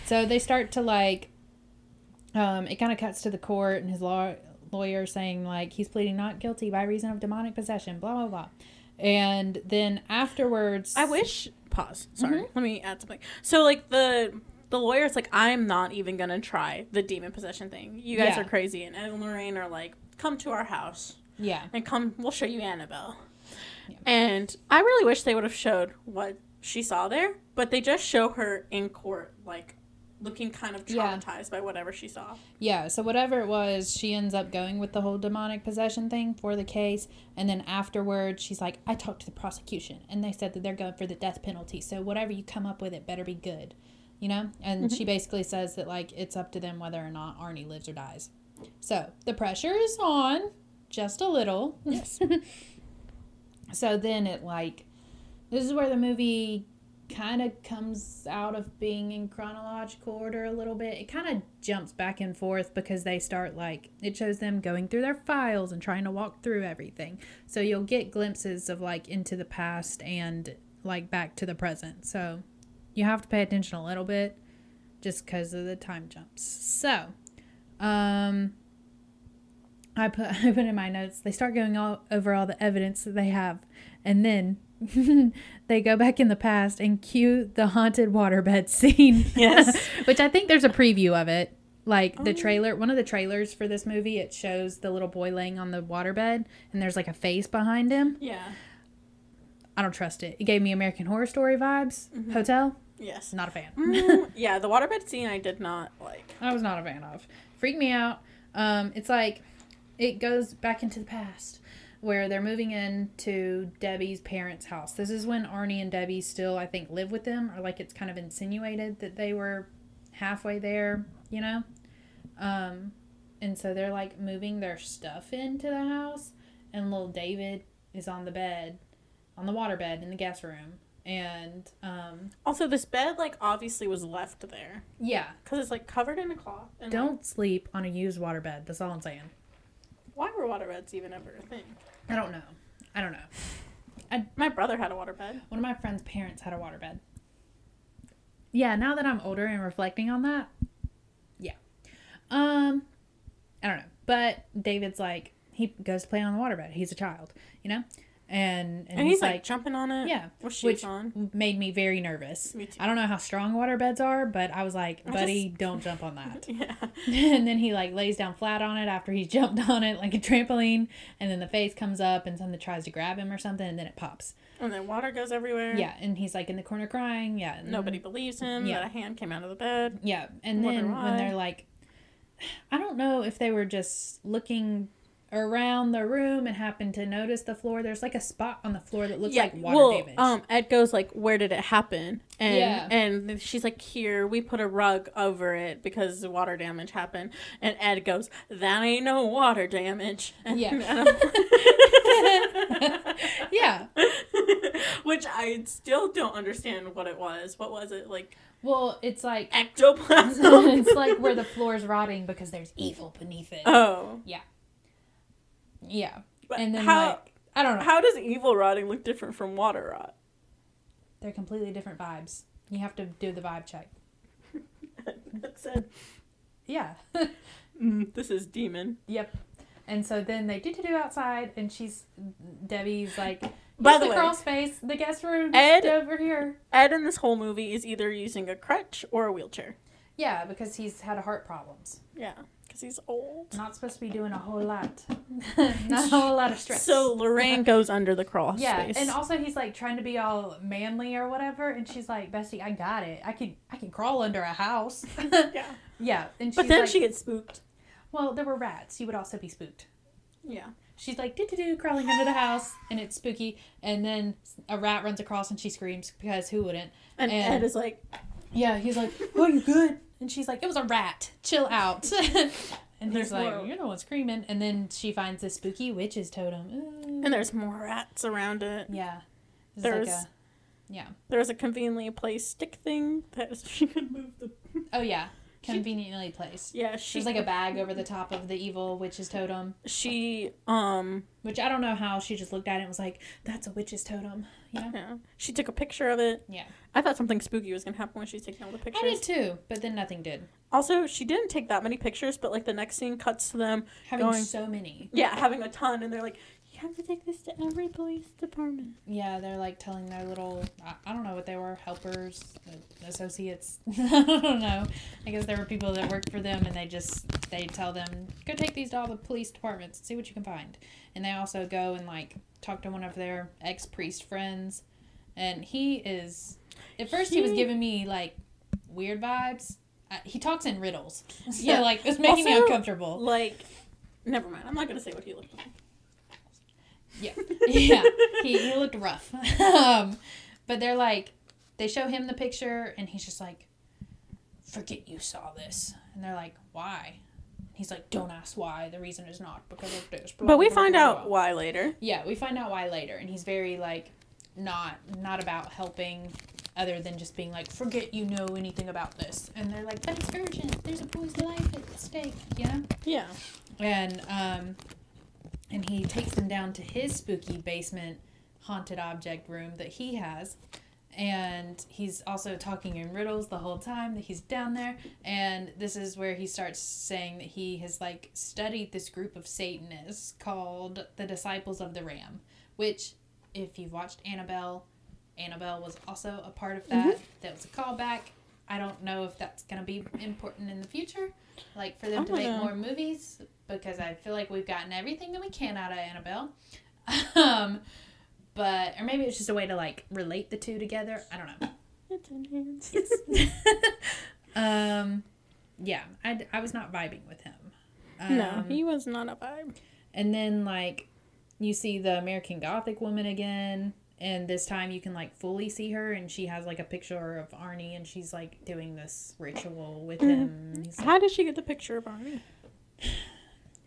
so they start to like um it kind of cuts to the court and his law lawyer saying like he's pleading not guilty by reason of demonic possession blah blah blah and then afterwards I wish. Pause. Sorry. Let me add something. So, like, the. The lawyer's like, I'm not even gonna try the demon possession thing. You guys Yeah. are crazy. And Ed and Lorraine are like, come to our house yeah and come, we'll show you Annabelle. Yeah. And I really wish they would have showed what she saw there, but they just show her in court, like, looking kind of Yeah. traumatized by whatever she saw. Yeah, so whatever it was, she ends up going with the whole demonic possession thing for the case. And then afterwards, she's like, I talked to the prosecution, and they said that they're going for the death penalty. So whatever you come up with, it better be good. You know? And mm-hmm. she basically says that, like, it's up to them whether or not Arnie lives or dies. So the pressure is on, just a little. Yes. so then it, like, this is where the movie kind of comes out of being in chronological order a little bit. It kind of jumps back and forth because they start like it shows them going through their files and trying to walk through everything. So you'll get glimpses of like into the past and like back to the present. So you have to pay attention a little bit just because of the time jumps. So, um I put I put in my notes. They start going all over all the evidence that they have, and then they go back in the past and cue the haunted waterbed scene. Yes. which I think there's a preview of it. Like the Oh. trailer, one of the trailers for this movie, it shows the little boy laying on the waterbed, and there's like a face behind him. yeah. I don't trust it. It gave me American Horror Story vibes. Hotel, Yes. not a fan. Mm, yeah, the waterbed scene I did not like. I was not a fan of. Freaked me out. Um, it's like it goes back into the past where they're moving into Debbie's parents' house. This is when Arnie and Debbie still, I think, live with them, or like it's kind of insinuated that they were halfway there, you know? Um, and so they're like moving their stuff into the house, and little David is on the bed, on the water bed in the guest room. And um, Also, this bed like obviously was left there yeah, because it's like covered in a cloth. And, don't sleep on a used water bed. That's all I'm saying. Why were waterbeds even ever a thing? I don't know. I don't know. My brother had a waterbed. One of my friend's parents had a waterbed. Yeah, now that I'm older and reflecting on that, yeah. Um, I don't know. But David's like, he goes to play on the waterbed. He's a child, you know? And, and, And, he's, like, like, jumping on it. yeah, With shoes which on. made me very nervous. Me too. I don't know how strong water beds are, but I was like, buddy, don't jump on that. Yeah. and then he like lays down flat on it after he's jumped on it like a trampoline, and then the face comes up and something tries to grab him or something, and then it pops. And then water goes everywhere. Yeah, and he's like in the corner crying. Yeah, and- Nobody believes him Yeah. that a hand came out of the bed. Yeah, and then why. when they're like, I don't know if they were just looking around the room and happened to notice the floor. There's like a spot on the floor that looks like water well, damage. um, Ed goes like, "Where did it happen?" And Yeah. and she's like, "Here, we put a rug over it because the water damage happened." And Ed goes, "That ain't no water damage." And, Yeah. and yeah. which I still don't understand what it was. What was it like? Well, it's like Ectoplasm. it's like where the floor's rotting because there's evil beneath it. oh, yeah, but and then how like I don't know. how does evil rotting look different from water rot? They're completely different vibes. You have to do the vibe check. That said, Yeah. mm, this is demon. Yep. And so then they do to do outside, and she's Debbie's like, By "Here's the the way, crawl space, the guest room, Ed- over here." Ed in this whole movie is either using a crutch or a wheelchair. Yeah, because he's had heart problems. Yeah, because he's old. Not supposed to be doing a whole lot. Not a whole lot of stress. So Lorraine goes under the cross. yeah, space. and also he's like trying to be all manly or whatever, and she's like, "Bestie, I got it. I can, I can crawl under a house." yeah, yeah, and she's but then like, she gets spooked. "Well, there were rats. You would also be spooked." Yeah, She's like doo doo doo crawling under the house, and it's spooky. And then a rat runs across, and she screams because who wouldn't? and, And- Ed is like, Yeah, he's like, "Oh, you good?" And she's like, "It was a rat. Chill out." and There's he's like, more. "You're the one screaming." And then she finds this spooky witch's totem. Ooh. and there's more rats around it. yeah, it's There's- like a yeah. There's a conveniently placed stick thing that she could move the. Oh yeah, conveniently placed. Yeah, she There's like a bag over the top of the evil witch's totem, she um which I don't know how she just looked at it and was like, "That's a witch's totem." You know? yeah she took a picture of it. Yeah, I thought something spooky was gonna happen when she's taking all the pictures. I did too, but then nothing did. Also, she didn't take that many pictures, but like the next scene cuts to them, Having Going- so many. yeah, having a ton, and they're like, "You have to take this to every police department." Yeah, they're like telling their little, I, I don't know what they were, helpers, uh, associates. I don't know. I guess there were people that worked for them and they just, they tell them, go take these to all the police departments and see what you can find. And they also go and like talk to one of their ex priest friends. And he is, at first he was giving me like weird vibes. He talks in riddles. So Yeah. like, it's making me uncomfortable. Like, never mind. I'm not gonna say what he looked like. Yeah, yeah. He, he looked rough. um, but they're like, they show him the picture, and he's just like, "Forget you saw this." And they're like, "Why?" He's like, "Don't ask why. The reason is not because of this." blah, But we blah, find blah, out why later. Yeah, we find out why later, and he's very like, not not about helping, other than just being like, "Forget you know anything about this." And they're like, "But it's urgent. There's a boy's life at stake," you know Yeah. and um and he takes them down to his spooky basement haunted object room that he has. And he's also talking in riddles the whole time that he's down there. And this is where he starts saying that he has like studied this group of satanists called the disciples of the ram which if you've watched annabelle annabelle was also a part of that. Mm-hmm. That was a callback. I don't know if that's going to be important in the future like for them to don't make more movies because i feel like we've gotten everything that we can out of annabelle um but or maybe it's just a way to like relate the two together. I don't know. It's enhanced. Um, yeah, I, I was not vibing with him. no, Um, he was not a vibe. And then like you see the American Gothic woman again, and this time you can like fully see her, and she has like a picture of Arnie, and she's like doing this ritual with him. He's like- How did she get the picture of Arnie?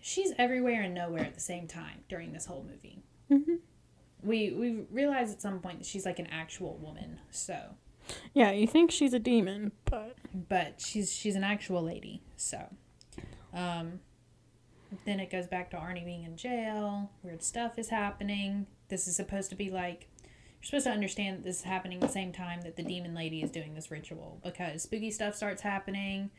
she's everywhere and nowhere at the same time during this whole movie. Mhm. We we realize at some point that she's like an actual woman, so Yeah, you think she's a demon, but but she's she's an actual lady. So, um, then it goes back to Arnie being in jail. Weird stuff is happening. This is supposed to be like you're supposed to understand that this is happening at the same time that the demon lady is doing this ritual because spooky stuff starts happening.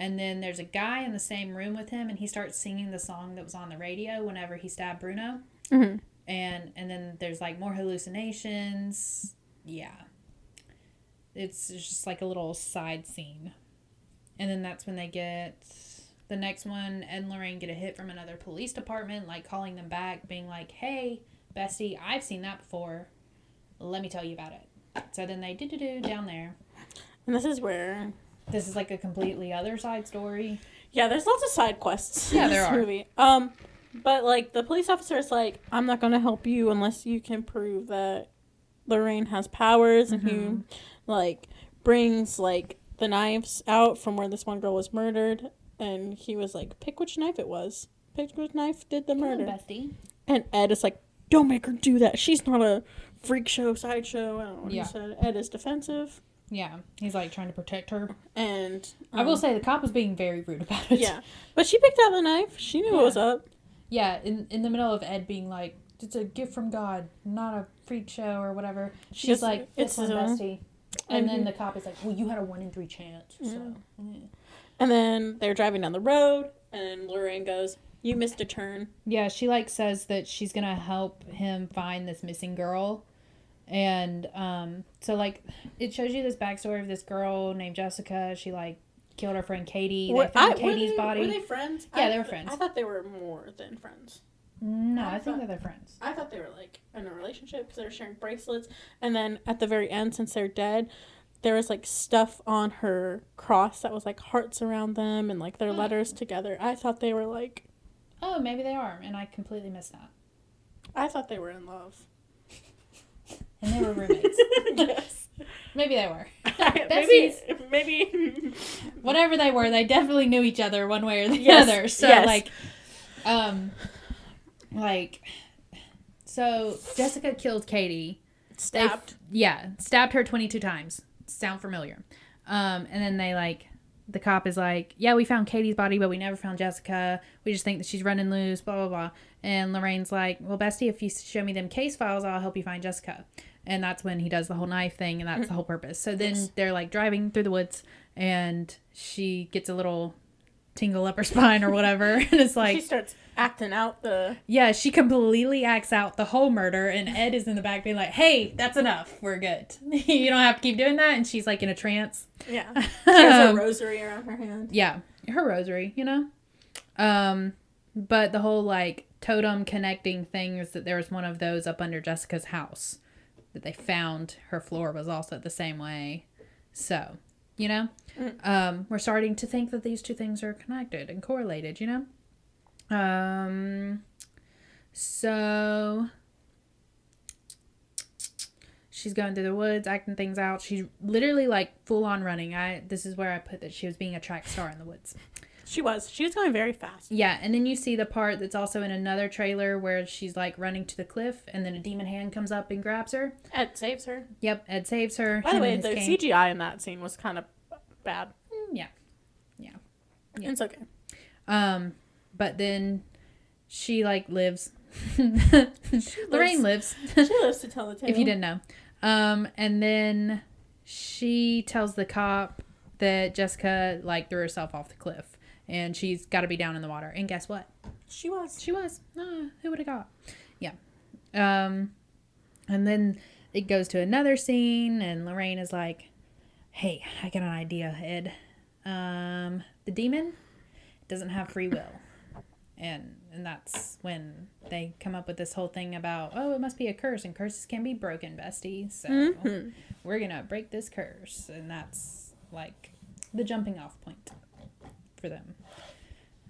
And then there's a guy in the same room with him, and he starts singing the song that was on the radio whenever he stabbed Bruno. Mhm. And and then there's like more hallucinations. Yeah, it's just like a little side scene. And then that's when they get the next one. Ed and Lorraine get a hit from another police department, like calling them back, being like, "Hey, bestie, I've seen that before. Let me tell you about it." So then they do do do down there. and this is where This is like a completely other side story. yeah, there's lots of side quests. Yeah, in there are. Movie. Um, but like the police officer is like, I'm not gonna help you unless you can prove that Lorraine has powers, and Mm-hmm. he like brings like the knives out from where this one girl was murdered, and he was like, pick which knife it was. Pick which knife did the Come on, murder. bestie. And Ed is like, don't make her do that. She's not a freak show, sideshow. I don't know what Yeah. he said. Ed is defensive. Yeah, he's like trying to protect her. And I will um, say the cop was being very rude about it. Yeah. But she picked out the knife. She knew what was up. Yeah, in in the middle of Ed being like, "It's a gift from God, not a freak show or whatever." She's like, it's "It's one bestie," and then Mhm. the cop is like, "Well, you had a one in three chance." So, yeah. And then they're driving down the road, and Lorraine goes, You missed a turn. yeah, she like says that she's gonna help him find this missing girl, and um, so like it shows you this backstory of this girl named Jessica. She like killed her friend Katie. Were- they found I- were Katie's they- body. Were they friends? Yeah, I they were friends. I thought they were more than friends. no, I I think thought- that they're friends. I thought they were like in a relationship because they were sharing bracelets. And then at the very end, since they're dead, there was like stuff on her cross that was like hearts around them and like their Oh. letters together. I thought they were like, Oh, maybe they are, and I completely missed that. I thought they were in love. And they were roommates. yes. maybe they were. maybe, maybe. whatever they were, they definitely knew each other one way or the Yes, other. So yes. like, um, like, so Jessica killed Katie. They Stabbed. yeah, stabbed her twenty two times. Sound familiar? Um, and then they like. The cop is like, yeah, we found Katie's body, but we never found Jessica. We just think that she's running loose, blah, blah, blah. And Lorraine's like, well, Bestie, if you show me them case files, I'll help you find Jessica. And that's when he does the whole knife thing, and that's the whole purpose. So then Yes. they're like driving through the woods, and she gets a little tingle up her spine or whatever. and it's like. she starts acting out the. yeah, she completely acts out the whole murder, and Ed is in the back being like, hey, that's enough. We're good. you don't have to keep doing that. And she's like in a trance. Yeah. She has a Um, rosary around her hand. yeah, her rosary, you know? Um, but the whole like totem connecting things that there was one of those up under Jessica's house that they found her floor was also the same way. So, you know, um, we're starting to think that these two things are connected and correlated, you know? Um, so she's going through the woods, acting things out. She's literally like full on running. I this is where I put that she was being a track star in the woods. She was. She was going very fast. Yeah, and then you see the part that's also in another trailer where she's like running to the cliff, and then a demon hand comes up and grabs her. Ed saves her. Yep, Ed saves her. By the way, the cane. CGI in that scene was kind of bad. Mm, Yeah, Yeah. It's okay. um, but then she like lives. Lorraine lives. She lives to tell the tale. if you didn't know. Um, and then she tells the cop that Jessica like threw herself off the cliff and she's got to be down in the water. And guess what? she was. She was. Ah, who would have got? Yeah. Um, and then it goes to another scene, and Lorraine is like, "Hey, I got an idea, Ed. Um, the demon doesn't have free will, and and that's when they come up with this whole thing about oh it must be a curse and curses can be broken bestie so Mhm. we're gonna break this curse and that's like the jumping off point for them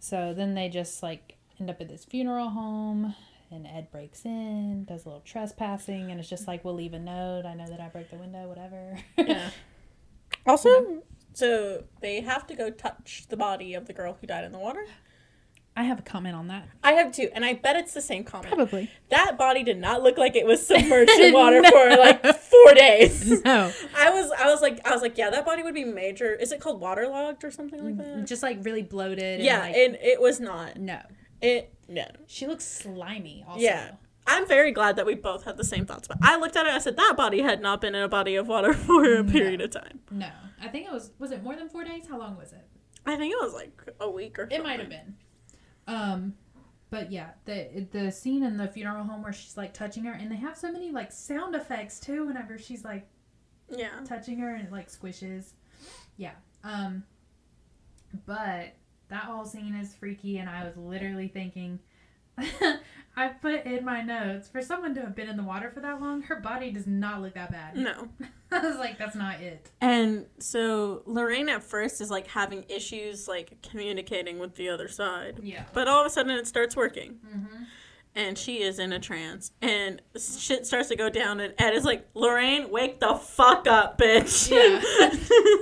so then they just like end up at this funeral home and ed breaks in does a little trespassing and it's just like we'll leave a note i know that i broke the window whatever Yeah. Also, so they have to go touch the body of the girl who died in the water. I have a comment on that I have two, and I bet it's the same comment. probably That body did not look like it was submerged in water for like four days. no I was, I was like, I was like, yeah, that body would be major. Is it called waterlogged or something like mm, that? just like really bloated and, Yeah, like, and it was not. no It no. she looks slimy also Yeah. I'm very glad that we both had the same thoughts. But I looked at it and I said that body had not been in a body of water for a period of time. no i think it was was it more than four days how long was it I think it was like a week or It might have been. Um, but yeah, the the scene in the funeral home where she's like touching her, and they have so many like sound effects too. Whenever she's like Yeah. touching her and it like squishes, yeah. Um, but that whole scene is freaky, and I was literally thinking. I put in my notes for someone to have been in the water for that long. Her body does not look that bad. No. I was like, that's not it. And so Lorraine at first is like having issues like communicating with the other side. Yeah. But all of a sudden it starts working. Mm-hmm. And she is in a trance. And shit starts to go down and Ed is like, Lorraine, wake the fuck up, bitch. Yeah.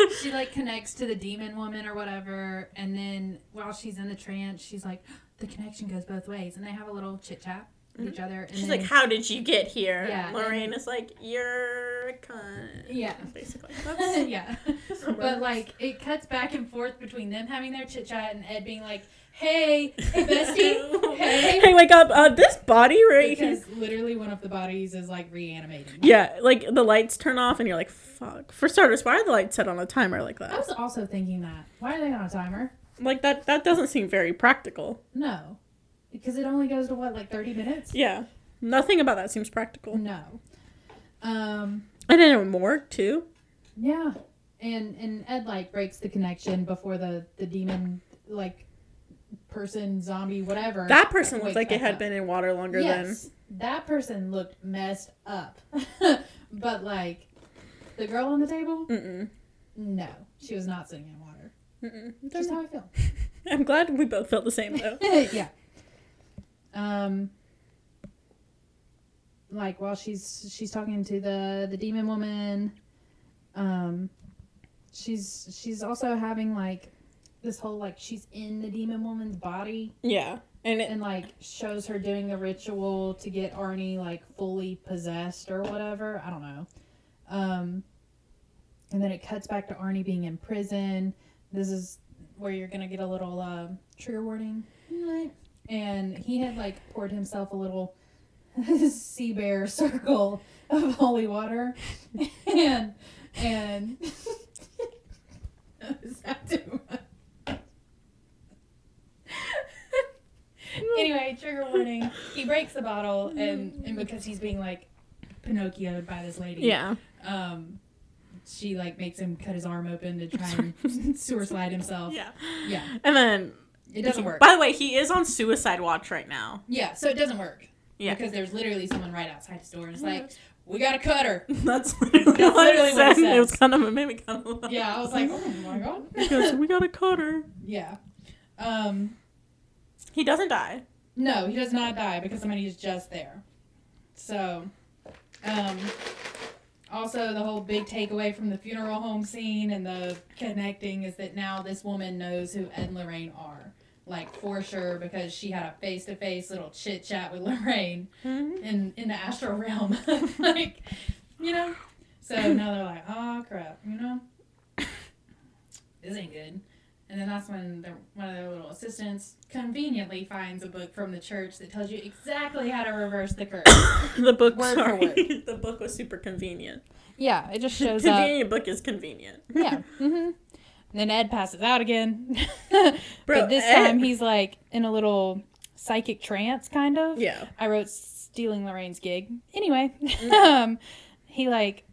she like connects to the demon woman or whatever and then while she's in the trance she's like the connection goes both ways and they have a little chit chat with each other and She's then, like, How did you get here? Yeah, Lorraine is like, You're a cunt. Yeah. Basically. Yeah but like it cuts back and forth between them having their chit chat and ed being like hey hey bestie hey Hey, wake up. Uh, this body right here. because literally one of the bodies is like reanimating Yeah, like the lights turn off and you're like, fuck. For starters, why are the lights set on a timer like that? i was also thinking that why are they on a timer Like that that doesn't seem very practical. no because it only goes to what like 30 minutes Yeah. Nothing about that seems practical. no um And then it morgue too. Yeah, and and Ed like breaks the connection before the the demon like person zombie whatever. That person looked like it had up. been in water longer than. Yes, that person looked messed up, but like the girl on the table, than. no, she was not sitting in water. Mm-mm. Just how I feel. I'm glad we both felt the same though. yeah. Um. Like while she's she's talking to the the demon woman, um, she's she's also having like this whole like she's in the demon woman's body yeah. And it, and like shows her doing the ritual to get Arnie like fully possessed or whatever. I don't know. Um, and then it cuts back to Arnie being in prison. This is where you're gonna get a little uh, trigger warning. And he had like poured himself a little sea bear circle of holy water, and and. Is that too much? anyway, trigger warning. He breaks the bottle, and and because he's being like Pinocchioed by this lady, yeah. um, she like makes him cut his arm open to try and sewer slide himself. Yeah. Yeah, And then it doesn't work. By the way, he is on suicide watch right now. yeah, so it doesn't work. Yeah. because there's literally someone right outside his door, and it's like, we gotta cut her. That's literally, That's what, literally it what it said. It was kind of it made me kind of laugh. Yeah, I was like, oh my god. Because we got to cut her. yeah. Um. He doesn't die. No, he does not die because somebody is just there. So, um, also the whole big takeaway from the funeral home scene and the connecting is that now this woman knows who Ed and Lorraine are, like for sure, because she had a face to face little chit chat with Lorraine Mhm. in in the astral realm, like, you know. So now they're like, oh crap, you know, this ain't good. And then that's when their, one of their little assistants conveniently finds a book from the church that tells you exactly how to reverse the curse. The book, Word for sorry. the book was super convenient. yeah, it just shows up. Convenient book is convenient. Yeah. Mm-hmm. then Ed passes out again. but this Ed- time he's like in a little psychic trance, kind of. Yeah. I wrote stealing Lorraine's gig. Anyway, um, he like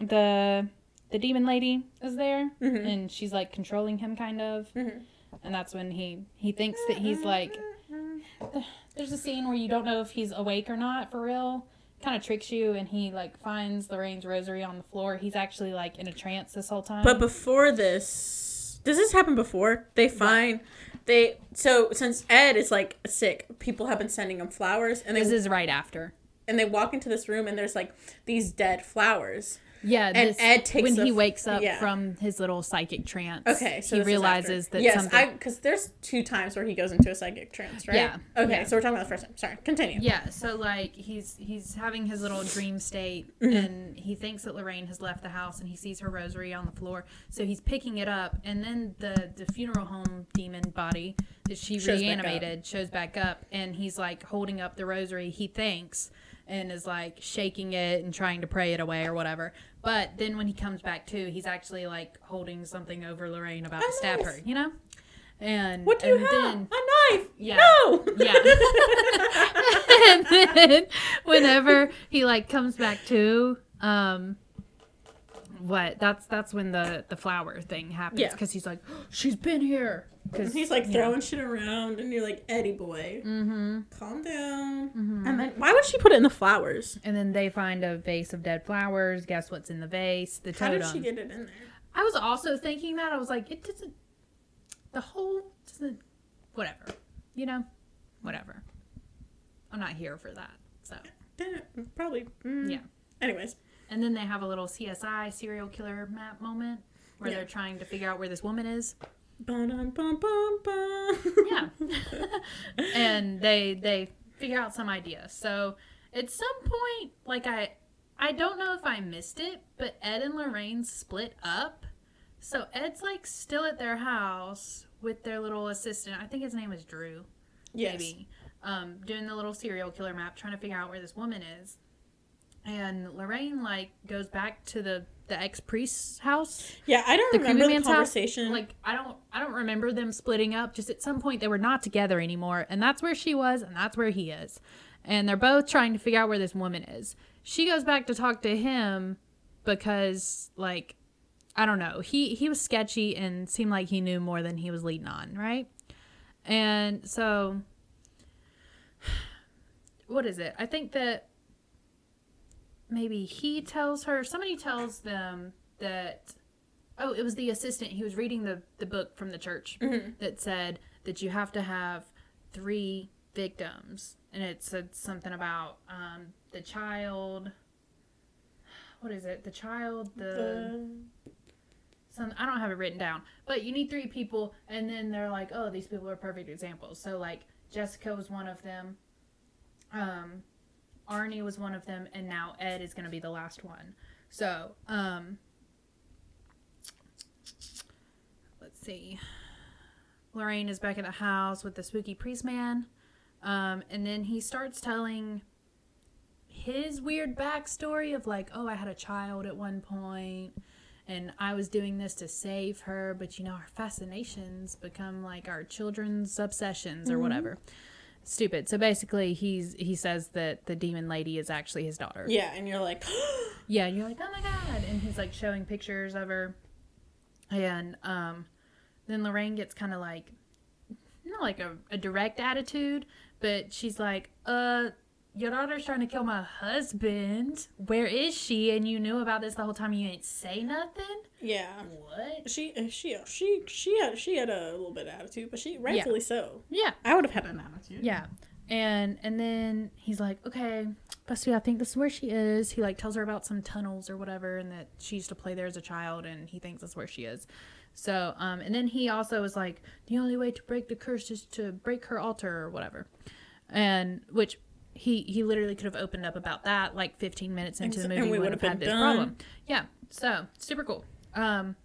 the the demon lady is there, Mhm. and she's like controlling him, kind of. Mhm. And that's when he he thinks that he's like there's a scene where you don't know if he's awake or not for real. Kind of tricks you, and he like finds Lorraine's rosary on the floor. He's actually like in a trance this whole time. But before this, does this happen before they find they? So since Ed is like sick, people have been sending him flowers, and they this is right after. and they walk into this room, and there's like these dead flowers. Yeah, And this- Ed takes when the he f- wakes up yeah. from his little psychic trance. Okay, so he realizes that yes, something. I because there's two times where he goes into a psychic trance, right? Yeah, Okay, yeah. so we're talking about the first time. Sorry, continue. Yeah, so like he's he's having his little dream state Mm-hmm. and he thinks that Lorraine has left the house and he sees her rosary on the floor. So he's picking it up and then the the funeral home demon body that she Shows back reanimated shows back up and he's like holding up the rosary he thinks and is like shaking it and trying to pray it away or whatever. But then when he comes back to, he's actually like holding something over Lorraine about to stab her, you know? And What do you have? then a knife? Yeah. No. yeah. and then whenever he like comes back to, um, what? That's that's when the the flower thing happens Yeah. because he's like, she's been here. Because He's like throwing shit around, and you're like, Eddie boy, Mm-hmm. calm down. And then why would she put it in the flowers? And then they find a vase of dead flowers. Guess what's in the vase? The How totem. did she get it in there? I was also thinking that I was like, it doesn't. The whole doesn't. Whatever, you know, whatever. I'm not here for that. So Probably. mm. yeah. Anyways, And then they have a little CSI serial killer map moment where Yeah. they're trying to figure out where this woman is. Bum bum bum bum. Yeah. and they they figure out some idea. So at some point, like I I don't know if I missed it, but Ed and Lorraine split up. So Ed's like still at their house with their little assistant. I think his name is Drew. yes. maybe, um, doing the little serial killer map, trying to figure out where this woman is. And Lorraine like goes back to the the ex priest's house, Yeah, I don't the remember the man's house. conversation. Like I don't I don't remember them splitting up. Just at some point they were not together anymore, and that's where she was, and that's where he is, and they're both trying to figure out where this woman is. She goes back to talk to him because like I don't know. He he was sketchy and seemed like he knew more than he was leading on, right? And so what is it? I think that maybe he tells her somebody tells them that oh, it was the assistant. He was reading the the book from the church that said that you have to have three victims and it said something about um the child what is it? The child, the the, some I don't have it written down, but you need three people, and then they're like, oh, these people are perfect examples. So like Jessica was one of them, um, Arnie was one of them, and now Ed is gonna be the last one. So um, let's see. Lorraine is back at the house with the spooky priest man, um, and then he starts telling his weird backstory of like, oh, I had a child at one point and I was doing this to save her, but you know, our fascinations become like our children's obsessions or whatever. Stupid. So basically, he's he says that the demon lady is actually his daughter. yeah, and you're like, Yeah, and you're like, oh my god, and he's like showing pictures of her, and um, then Lorraine gets kind of like, not like a, a direct attitude, but she's like, uh. Your daughter's trying to kill my husband. Where is she? And you knew about this the whole time. You ain't say nothing. yeah. What? She she she she had she had a little bit of attitude, but she rightfully so. Yeah, I would have had an attitude. Yeah. And and then he's like, okay, Busty, I think this is where she is. He like tells her about some tunnels or whatever, and that she used to play there as a child, and he thinks that's where she is. So, um, and then he also was like, the only way to break the curse is to break her altar or whatever, and which he he literally could have opened up about that like 15 minutes into the movie and we would have had this done. problem. Yeah. So super cool. Um,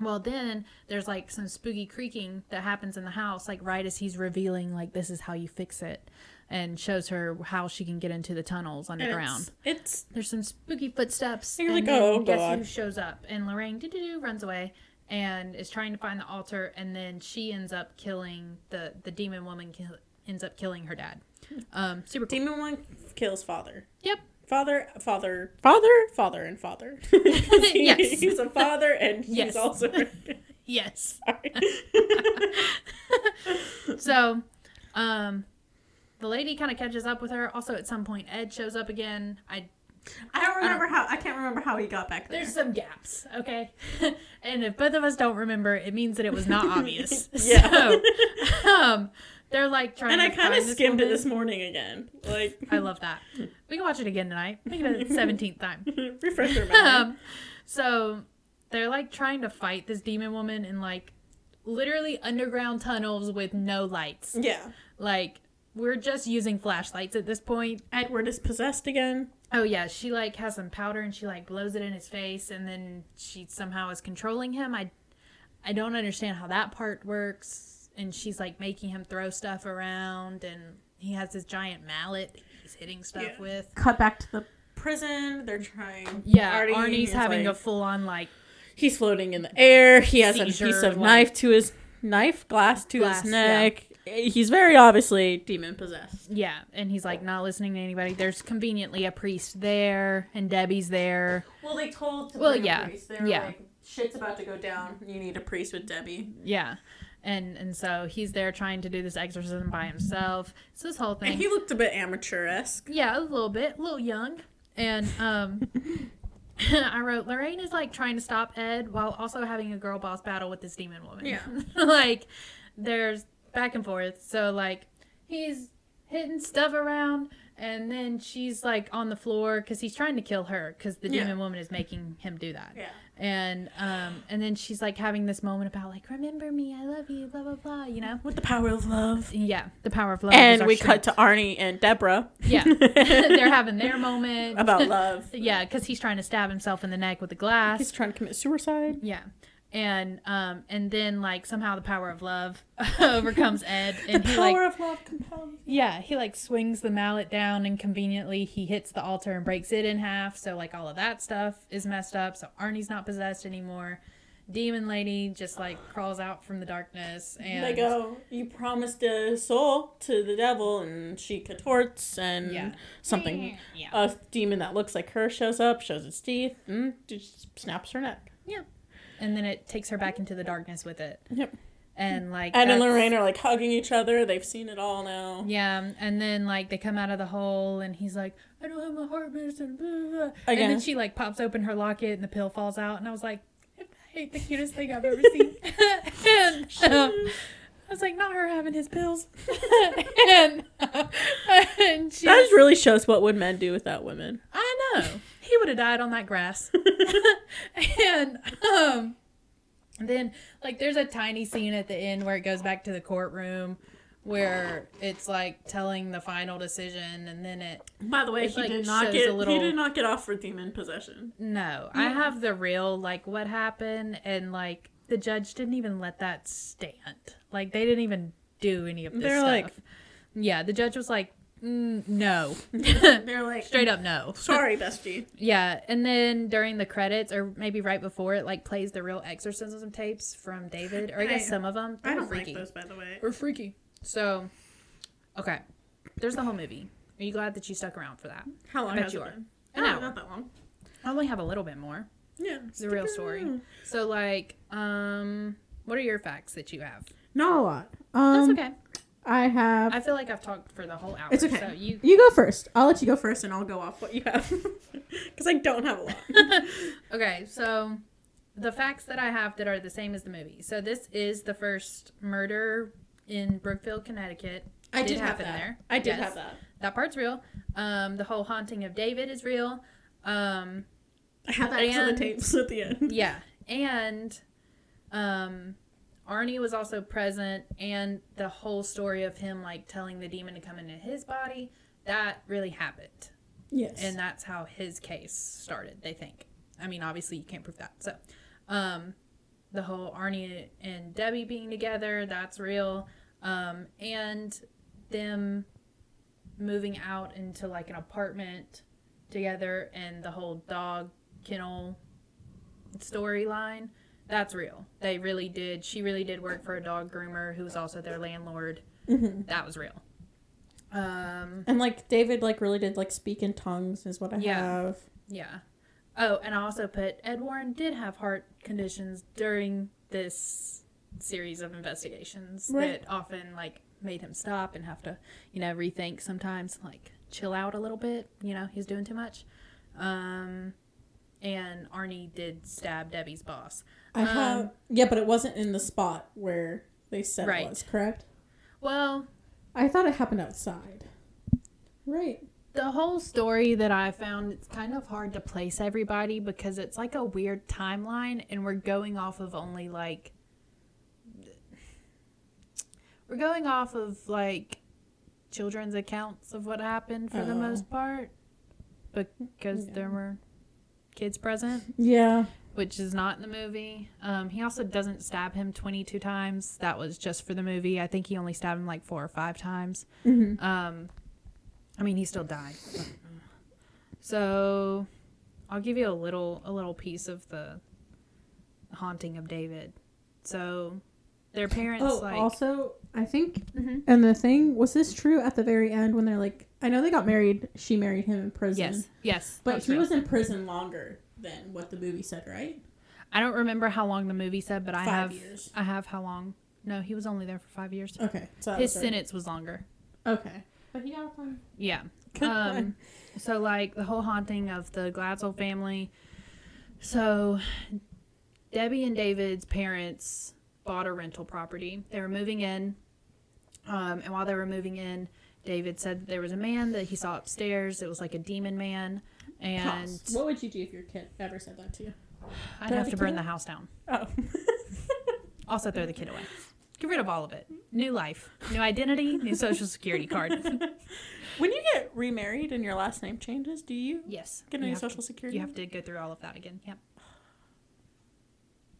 well, then there's like some spooky creaking that happens in the house, like right as he's revealing, like, this is how you fix it, and shows her how she can get into the tunnels underground. It's, it's There's some spooky footsteps. You're and like, "Oh, guess God." who shows up? And Lorraine doo doo doo runs away and is trying to find the altar, and then she ends up killing the the demon woman. Kill, ends up killing her dad. Um, super cool. demon one kills father. Yep. Father, father, father, father, and father. he- Yes. he's a father, and he's Yes. also. Yes. So, um, the lady kind of catches up with her. Also, at some point, Ed shows up again. I I don't remember how. I can't remember how he got back there. there's some gaps, okay. and if both of us don't remember, it means that it was not obvious. Yeah. So, um, they're like trying. and to I kind of skimmed it this morning again. Like I love that. We can watch it again tonight. Make it a seventeenth time. refresh your memory. Um, so they're like trying to fight this demon woman in like literally underground tunnels with no lights. yeah. Like we're just using flashlights at this point. Edward is possessed again. Oh yeah, she like has some powder and she like blows it in his face and then she somehow is controlling him. I I don't understand how that part works. And she's like making him throw stuff around and he has this giant mallet he's hitting stuff Yeah. with. Cut back to the prison. They're trying. Yeah, Artie Arnie's having like- a full on like He's floating in the air. He has a piece of like- knife to his knife glass to Glass, his yeah. neck. He's very obviously demon possessed. Yeah, and he's like not listening to anybody. There's conveniently a priest there, and Debbie's there. Well, they told to Well, bring a yeah, priest. They were yeah. like, shit's about to go down. You need a priest with Debbie. Yeah, and and so he's there trying to do this exorcism by himself. It's this whole thing. And he looked a bit amateur esque. yeah, a little bit, a little young, and um. I wrote Lorraine is like trying to stop Ed while also having a girl boss battle with this demon woman. Yeah. like there's back and forth. So like he's hitting stuff around and then she's like on the floor because he's trying to kill her because the Yeah. demon woman is making him do that. Yeah. And um and then she's like having this moment about like remember me, I love you, blah blah blah. You know. With the power of love. Yeah, the power of love. And our we cut to Arnie and Deborah. yeah, they're having their moment about love. Yeah, because he's trying to stab himself in the neck with a glass. He's trying to commit suicide. Yeah. And um and then like somehow the power of love overcomes Ed and the he power like of love compels. yeah, he like swings the mallet down and conveniently he hits the altar and breaks it in half. So like all of that stuff is messed up. So Arnie's not possessed anymore. Demon lady just like crawls out from the darkness and They go, you promised a soul to the devil, and she contorts, and Yeah. something, Yeah. a demon that looks like her shows up, shows its teeth, and just snaps her neck. yeah. And then it takes her back into the darkness with it. Yep. And like Ed and Lorraine are like hugging each other. They've seen it all now. Yeah, and then like they come out of the hole, and he's like, "I don't have my heart medicine." Blah, blah. And then she like pops open her locket, and the pill falls out, and I was like, "I hate the cutest thing I've ever seen." and um, I was like, "Not her having his pills." and and she, That just really shows what would men do without women. I know he would have died on that grass. and um, then like there's a tiny scene at the end where it goes back to the courtroom where it's like telling the final decision and then it By the way, It, he like, did not get little- he did not get off for demon possession. no i have the real like what happened and like the judge didn't even let that stand like they didn't even do any of this They're stuff like- yeah the judge was like mm, no They're like straight up no Sorry, bestie. Yeah, and then during the credits, or maybe right before it, like plays the real exorcism tapes from David, or I guess I- some of them. I don't freaky. like those, by the way. We're freaky. So, okay, there's the whole movie. Are you glad that you stuck around for that? How long bet has you it are. been? An Oh, hour. Not that long. I only have a little bit more. Yeah, It's the real story. So, like, um, what are your facts that you have? Not a lot. That's Um, okay. I have. I feel like I've talked for the whole hour. It's okay. So you, You go first. I'll let you go first, and I'll go off what you have, because I don't have a lot. Okay, so the facts that I have that are the same as the movie. So this is the first murder in Brookfield, Connecticut. I did have happen that. there. I did Yes. have that. That part's real. Um, the whole haunting of David is real. Um, I have that on the tapes at the end. yeah, and um, Arnie was also present, and the whole story of him like telling the demon to come into his body that really happened. Yes. and that's how his case started they think i mean obviously you can't prove that so um the whole arnie and debbie being together that's real um and them moving out into like an apartment together and the whole dog kennel storyline that's real they really did she really did work for a dog groomer who was also their landlord Mhm. that was real um And like David, like really did like speak in tongues, is what I Yeah. have. Yeah. Oh, and I also put Ed Warren did have heart conditions during this series of investigations Right. that often like made him stop and have to, you know, rethink sometimes, like chill out a little bit. You know, he's doing too much. Um, and Arnie did stab Debbie's boss. I Um, have yeah, but it wasn't in the spot where they said Right. it was. Correct. Well, I thought it happened outside. Right. the whole story that I found, it's kind of hard to place everybody because it's like a weird timeline and we're going off of only like. We're going off of like children's accounts of what happened for the Oh. most part because Yeah. there were kids present, Yeah. which is not in the movie. Um, he also doesn't stab him 22 times. That was just for the movie. I think he only stabbed him like four or five times. Mm-hmm. Um, I mean, he still died. So, I'll give you a little a little piece of the haunting of David. So, their parents Oh, like also, I think, Mhm. and the thing was this true at the very end when they're like, I know they got married. She married him in prison. yes, yes, but he real. was in prison longer than what the movie said, right? I don't remember how long the movie said, but I have years. I have how long? No, he was only there for five years. Okay, so His was right. sentence was longer. Okay, but he got fun. Yeah. Good Um, one. so like the whole haunting of the Gladstone family. So Debbie and David's parents bought a rental property. They were moving in, um, and while they were moving in, David said that there was a man that he saw upstairs. It was like a demon man, and Pause. What would you do if your kid ever said that to you? I'd Throw have to burn away? the house down. Oh, Also, throw the kid away. Get rid of all of it. New life, new identity, new social security card. when you get remarried and your last name changes, do you Yes. get a new have to- social security? You have to go through all of that again. Yep.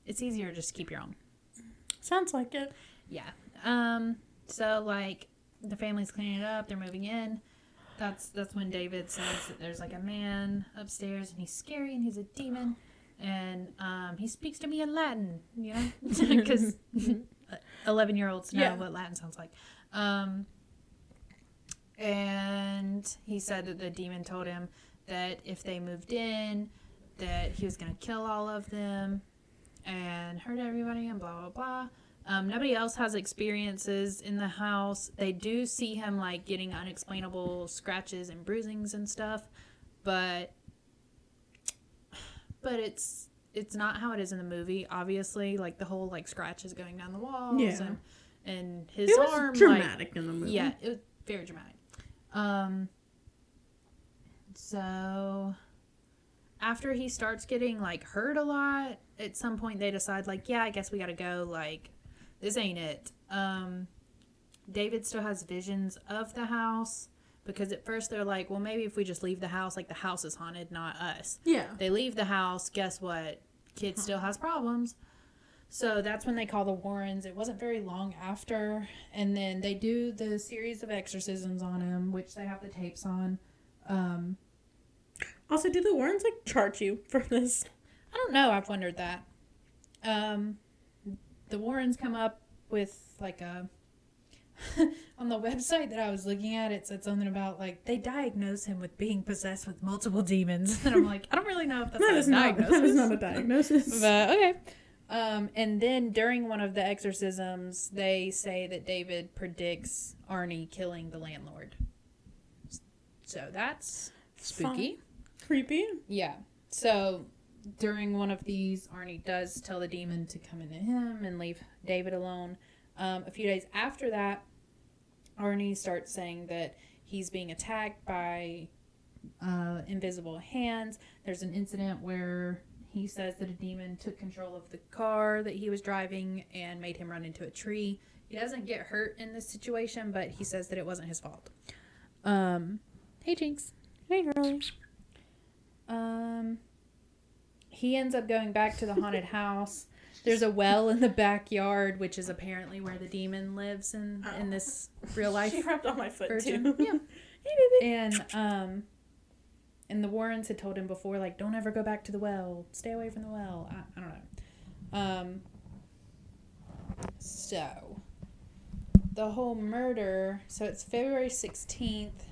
It's easier to just keep your own. Sounds like it. Yeah. Um. So like the family's cleaning it up. They're moving in. That's that's when David says that there's like a man upstairs and he's scary and he's a demon, and um he speaks to me in Latin. You know, because eleven year olds know Yeah. what Latin sounds like. Um. And he said that the demon told him that if they moved in, that he was gonna kill all of them and hurt everybody and blah blah blah. Um, nobody else has experiences in the house. They do see him like getting unexplainable scratches and bruisings and stuff, but but it's it's not how it is in the movie. Obviously, like the whole like scratches going down the walls Yeah. and and his It was arm like dramatic in the movie. yeah, it was very dramatic. Um. So, after he starts getting like hurt a lot, at some point they decide like, yeah, I guess we gotta go. Like, this ain't it. Um, David still has visions of the house because at first they're like, well, maybe if we just leave the house, like the house is haunted, not us. Yeah. They leave the house. Guess what? Kid still has problems. So that's when they call the Warrens. It wasn't very long after. And then they do the series of exorcisms on him, which they have the tapes on. Um, Also, do the Warrens like charge you for this? I don't know. I've wondered that. Um, the Warrens come up with like a. on the website that I was looking at, it said something about like they diagnose him with being possessed with multiple demons, and I'm like, I don't really know if that's That a is not. diagnosis. That is not a diagnosis. But okay. Um, and then during one of the exorcisms, they say that David predicts Arnie killing the landlord. So that's spooky. Creepy. Yeah. So during one of these, Arnie does tell the demon to come into him and leave David alone. Um, a few days after that, Arnie starts saying that he's being attacked by uh, invisible hands. There's an incident where he says that a demon took control of the car that he was driving and made him run into a tree. He doesn't get hurt in this situation, but he says that it wasn't his fault. Um, hey, Jinx. Hey, girlie. Um, he ends up going back to the haunted house. There's a well in the backyard, which is apparently where the demon lives in in this real life She rubbed on my foot version. too. Yeah. And um, and the Warrens had told him before, like, don't ever go back to the well. Stay away from the well. I, I don't know. Um. So, the whole murder. So it's February sixteenth.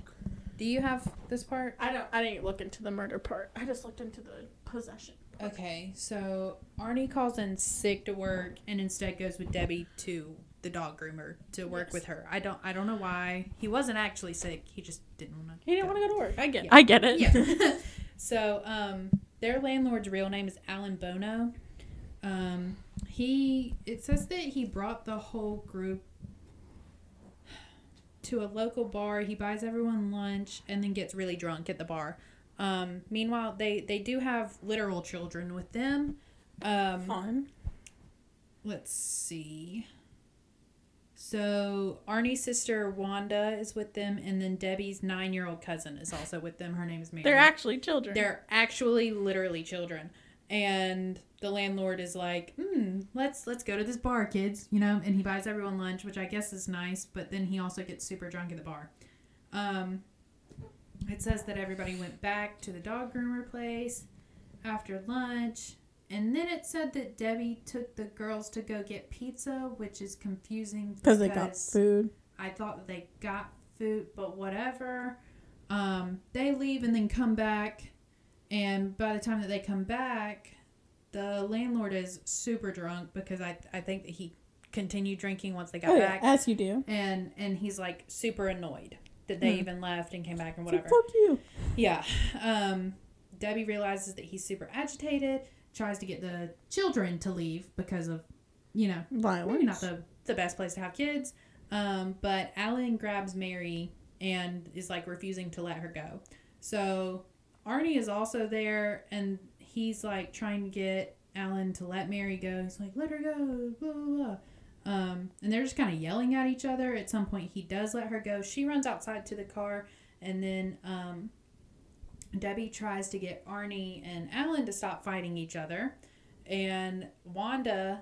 Do you have this part? I don't. I didn't look into the murder part. I just looked into the possession. Okay, so Arnie calls in sick to work and instead goes with Debbie to the dog groomer to work Yes. with her. I don't I don't know why. He wasn't actually sick. He just didn't want to. He didn't want to go to work. I get. Yeah. I get it. Yeah. so um, their landlord's real name is Alan Bono. Um, he it says that he brought the whole group to a local bar. He buys everyone lunch and then gets really drunk at the bar. Um, meanwhile, they they do have literal children with them. Um, Fun. let's see. So Arnie's sister Wanda is with them, and then Debbie's nine-year-old cousin is also with them. Her name is Mary. They're actually children. They're actually literally children. And the landlord is like, hmm, let's let's go to this bar, kids, you know, and he buys everyone lunch, which I guess is nice, but then he also gets super drunk at the bar. Um it says that everybody went back to the dog groomer place after lunch. And then it said that Debbie took the girls to go get pizza, which is confusing because they got food. I thought that they got food, but whatever. Um, they leave and then come back, and by the time that they come back, the landlord is super drunk because I I think that he continued drinking once they got Oh yeah, back, as you do. and and he's like super annoyed that they Hmm. even left and came back and whatever. Fuck you. Yeah. Um, Debbie realizes that he's super agitated, tries to get the children to leave because of, you know, Violence. maybe not the, the best place to have kids. Um, but Alan grabs Mary and is like refusing to let her go. So Arnie is also there and he's like trying to get Alan to let Mary go. He's like, let her go, blah, blah, blah. Um, and they're just kind of yelling at each other. At some point, he does let her go. She runs outside to the car, and then um, Debbie tries to get Arnie and Alan to stop fighting each other. And Wanda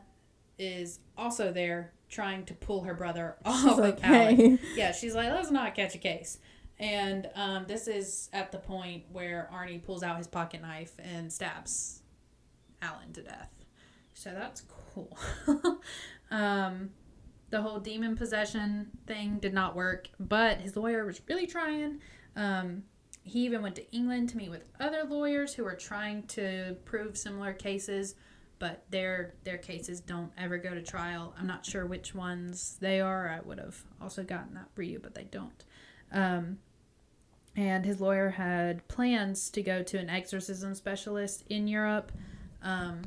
is also there trying to pull her brother off She's of like, Alan. Yeah, she's like, let's not catch a case. And um, this is at the point where Arnie pulls out his pocket knife and stabs Alan to death. So that's cool. um, the whole demon possession thing did not work, but his lawyer was really trying. Um, he even went to England to meet with other lawyers who are trying to prove similar cases, but their their cases don't ever go to trial. I'm not sure which ones they are. I would have also gotten that for you, but they don't. Um, and his lawyer had plans to go to an exorcism specialist in Europe. Um,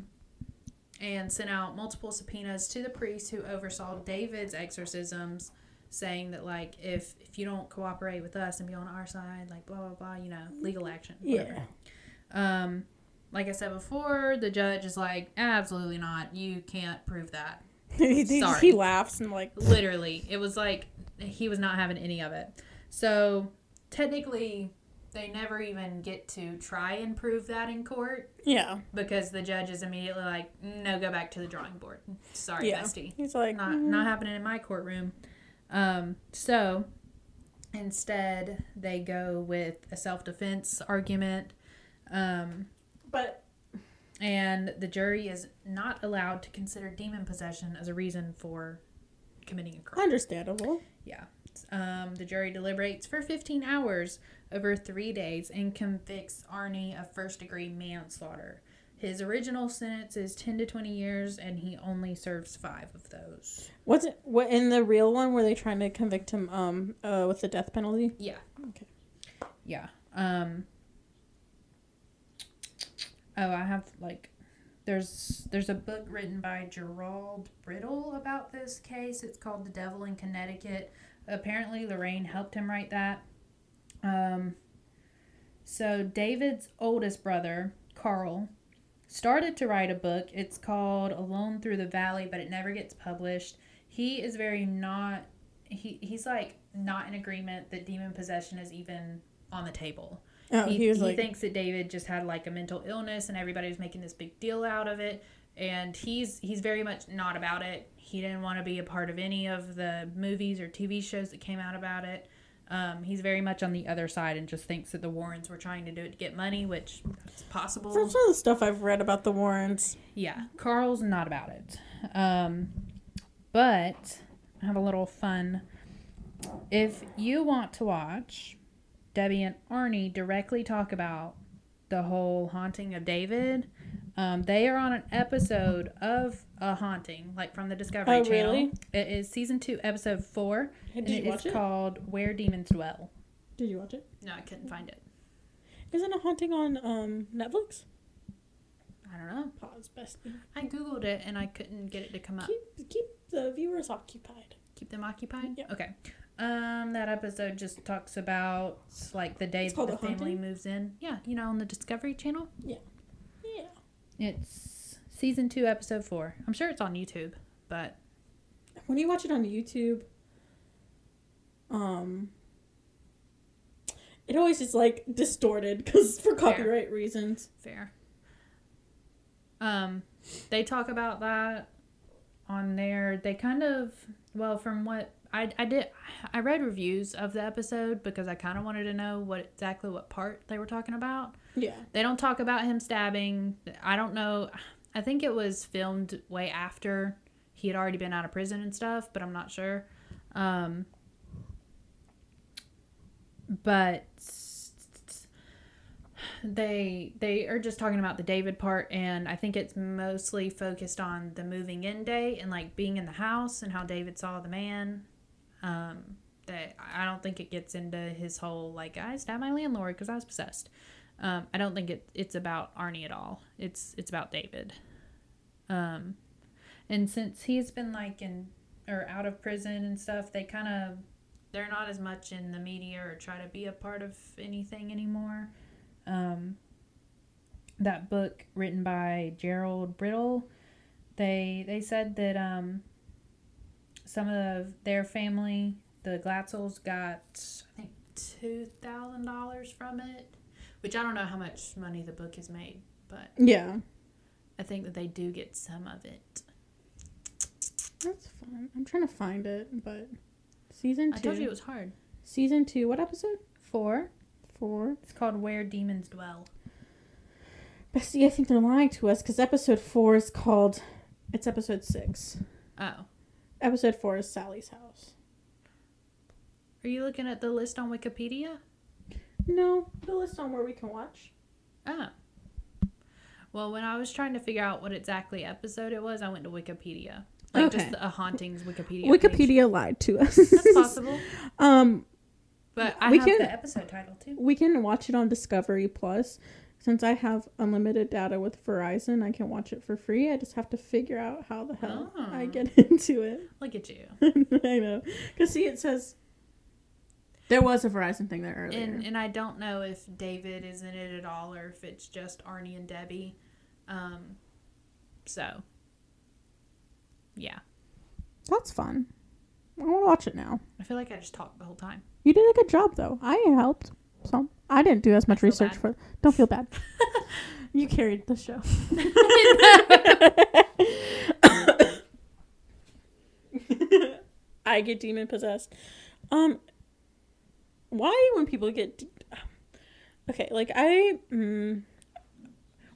and sent out multiple subpoenas to the priests who oversaw David's exorcisms, saying that like if if you don't cooperate with us and be on our side, like blah blah blah, you know, legal action. Whatever. Yeah. Um, like I said before, the judge is like, absolutely not. You can't prove that. he, Sorry. he laughs and like Literally, it was like he was not having any of it. So technically, they never even get to try and prove that in court yeah. because the judge is immediately like, no, go back to the drawing board. Sorry, Yeah. bestie. He's like Not "Mm." not happening in my courtroom. Um, so instead, they go with a self defense argument. Um, but and the jury is not allowed to consider demon possession as a reason for committing a crime. understandable. Yeah. Um, the jury deliberates for 15 hours over three days and convicts Arnie of first degree manslaughter. His original sentence is 10 to 20 years, and he only serves five of those. What's it? What in the real one were they trying to convict him um uh with the death penalty? Yeah. Okay. Yeah. Um. Oh, I have like, there's there's a book written by Gerald Brittle about this case. It's called The Devil in Connecticut. Apparently, Lorraine helped him write that. Um. So David's oldest brother, Carl, started to write a book. It's called Alone Through the Valley, but it never gets published. He is very not. He he's like not in agreement that demon possession is even on the table Oh, he, he, was he like, thinks that David just had like a mental illness and everybody was making this big deal out of it. And he's he's very much not about it. He didn't want to be a part of any of the movies or TV shows that came out about it. Um, he's very much on the other side and just thinks that the Warrens were trying to do it to get money, which is possible. from some of the stuff I've read about the Warrens. Yeah, Carl's not about it. Um, but I have a little fun. If you want to watch Debbie and Arnie directly talk about the whole haunting of David, Um, they are on an episode of a haunting, like from the Discovery Oh, Channel. really? It is season two, episode four, Did and you it is watch it? called "Where Demons Dwell." Did you watch it? No, I couldn't find it. Isn't a haunting on um Netflix? I don't know. Pause, bestie. I googled it and I couldn't get it to come up. Keep keep the viewers occupied. Keep them occupied. Yeah. Okay. Um, that episode just talks about like the day It's that the family Haunting? moves in. Yeah, you know, on the Discovery Channel. Yeah. Yeah. It's season two, episode four. I'm sure it's on YouTube, but When you watch it on YouTube, um, it always is like distorted because for copyright reasons. fair. Um, they talk about that on there. They kind of well, from what I I did, I read reviews of the episode because I kind of wanted to know what exactly what part they were talking about. Yeah. They don't talk about him stabbing. I don't know. I think it was filmed way after he had already been out of prison and stuff, but I'm not sure. Um, but they they are just talking about the David part, and I think it's mostly focused on the moving in day and like being in the house and how David saw the man. Um, that I don't think it gets into his whole like I stabbed my landlord because I was possessed. Um, I don't think it, it's about Arnie at all. It's it's about David. Um, and since he's been like in or out of prison and stuff, they kind of they're not as much in the media or try to be a part of anything anymore. Um, that book written by Gerald Brittle, they they said that um, some of their family, the Glatzels, got I think two thousand dollars from it, which I don't know how much money the book has made, but Yeah. I think that they do get some of it. That's fun. I'm trying to find it, but season two. I told you it was hard. Season two. What episode? Four. Four. It's called Where Demons Dwell. But see, I think they're lying to us because episode four is called. It's episode six. Oh. Episode four is Sally's house. Are you looking at the list on Wikipedia? No, the list on where we can watch. Ah. Well, when I was trying to figure out what exactly episode it was, I went to Wikipedia. Like Okay. just a hauntings Wikipedia. page. Wikipedia lied to us. That's possible. um, But I We have can- the episode title too. we can watch it on Discovery Plus. Since I have unlimited data with Verizon, I can watch it for free. I just have to figure out how the hell I Oh. get into it. Look at you. I know. Because, see, it says. There was a Verizon thing there earlier. And and I don't know if David is in it at all or if it's just Arnie and Debbie. Um so yeah. That's fun. I want to watch it now. I feel like I just talked the whole time. You did a good job, though. I helped. So I didn't do as much research bad. for. Don't feel bad. you carried the show. I get demon possessed. Um, why when people get? De- okay, like I. Mm,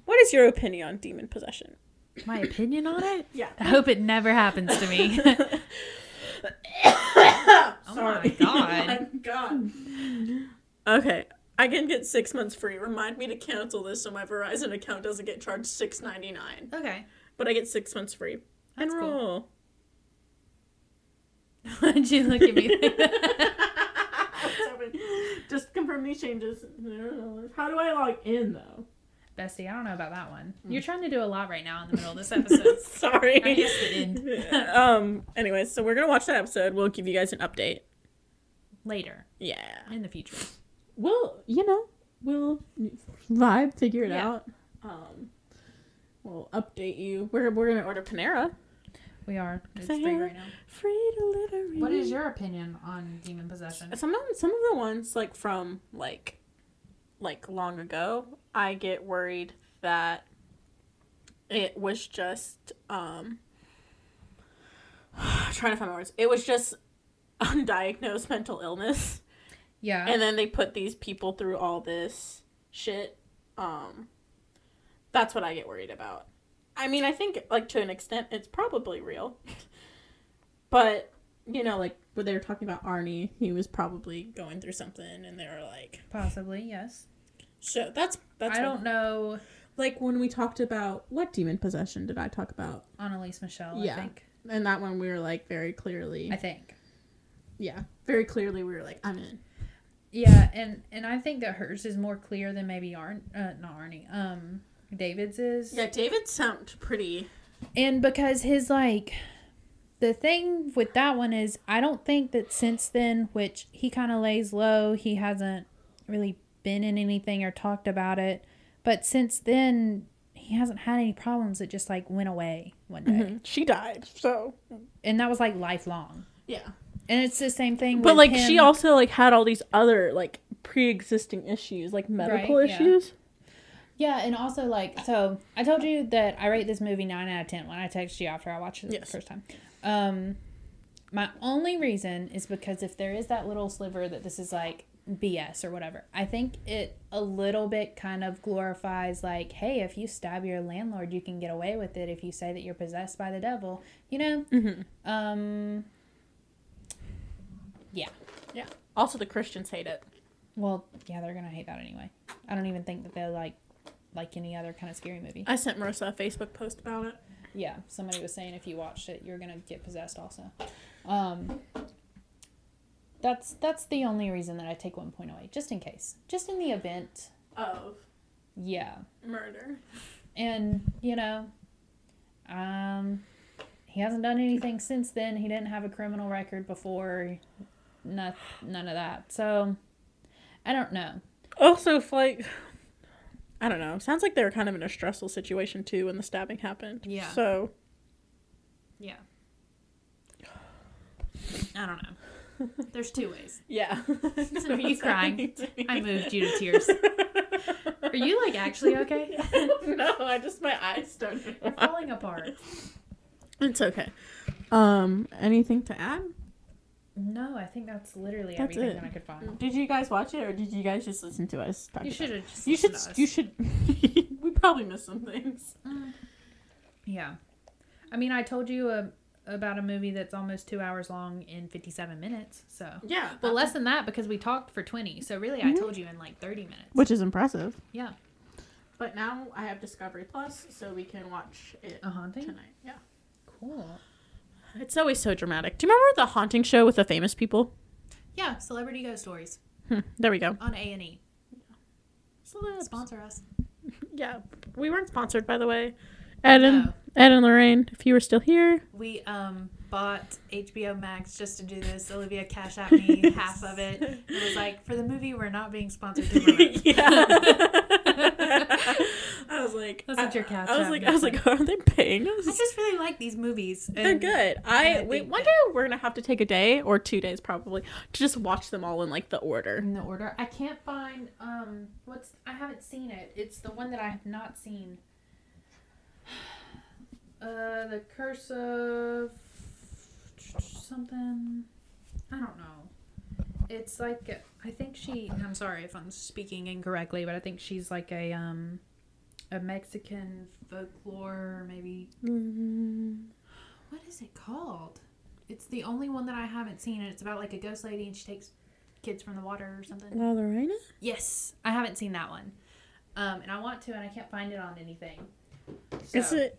what is your opinion on demon possession? My opinion on it? Yeah. I hope it never happens to me. oh my God. my god. Okay. I can get six months free. Remind me to cancel this so my Verizon account doesn't get charged six ninety nine. okay. But I get six months free. That's cool. Why'd you look at me like Just confirm these changes. How do I log in though? Bestie, I don't know about that one. You're trying to do a lot right now in the middle of this episode. Sorry. I guess it did. um. Anyways, so we're gonna watch that episode. We'll give you guys an update. Later, Yeah. in the future. We'll, you know, we'll vibe, figure it Yeah. out. Um. We'll update you. We're we're gonna order Panera. We are. It's free hello. right now. Free delivery. What is your opinion on demon possession? some of some of the ones like from like like long ago i get worried that it was just um trying to find my words it was just undiagnosed mental illness Yeah. and then they put these people through all this shit um that's what i get worried about i mean i think like to an extent it's probably real but you know like when they were talking about arnie he was probably going through something and they were like Possibly, yes. so that's that's I don't know. like when we talked about what demon possession did I talk about? Anneliese Michel, Yeah. I think. And that one we were like very clearly, I think. yeah, very clearly we were like, I'm in. Yeah, and and I think that hers is more clear than maybe Arn, uh, not Arnie, um, David's is. Yeah, David sounded pretty. And because his like the thing with that one is I don't think that since then, which he kind of lays low, he hasn't really been in anything or talked about it. But since then, he hasn't had any problems. It just like went away one day, mm-hmm. She died, so and that was like lifelong. yeah. And it's the same thing. But like she also like had all these other like pre-existing issues, like medical Right, issues. Yeah, and also like so I told you that I rate this movie nine out of ten when I texted you after I watched it Yes. the first time. Um my only reason is because if there is that little sliver that this is like BS or whatever, I think it a little bit kind of glorifies like, hey, if you stab your landlord, you can get away with it if you say that you're possessed by the devil. You know? Mm-hmm. Um Yeah. Yeah. Also, the Christians hate it. Well, yeah, they're gonna hate that anyway. I don't even think that they're like like any other kind of scary movie. I sent Marissa a Facebook post about it. Yeah, somebody was saying if you watched it, you're gonna get possessed also. Um, that's that's the only reason that I take one point away, just in case, just in the event. Of Yeah, murder. and you know, um, he hasn't done anything since then. He didn't have a criminal record before, none none of that. So, I don't know. Also, if like, I don't know. Sounds like they were kind of in a stressful situation too when the stabbing happened. Yeah. So Yeah, I don't know. There's two ways. yeah. Are you crying? I moved you to tears. Are you like actually okay? no, I just my eyes don't. You're falling apart. It's okay. Um, anything to add? No, I think that's literally That's everything it. that I could find. Did you guys watch it, or did you guys just listen to us? Talk You about should have just. You should. listened to You us. should. we probably missed some things. Yeah, I mean, I told you uh about a movie that's almost two hours long in fifty-seven minutes. So, Yeah. well, less than that because we talked for twenty. So really, I told you in like thirty minutes. Which is impressive. Yeah, But now I have Discovery Plus, so we can watch it a haunting. tonight. Yeah. Cool. It's always so dramatic. Do you remember the haunting show with the famous people? Yeah, celebrity ghost stories Hmm, there we go. on A and E. Sponsor us. Yeah, we weren't sponsored, by the way. Ed and. Ed and Lorraine, if you were still here, We um bought HBO Max just to do this. Olivia cash at me half of it. It was like for the movie we're not being sponsored yeah. I was like, That's what I, your cat's I was like, I was like, are they paying us? I us? just really like these movies. They're good. I I think wait. One day we're gonna have to take a day or two days probably to just watch them all in like the order. In the order, I can't find um what's I haven't seen it. It's the one that I have not seen. Uh, the Curse of something. I don't know. It's like I think she. I'm sorry if I'm speaking incorrectly, but I think she's like a um a Mexican folklore maybe. What is it called? It's the only one that I haven't seen, and it's about like a ghost lady, and she takes kids from the water or something. La Lorena. Yes, I haven't seen that one, um, and I want to, and I can't find it on anything. So, Is it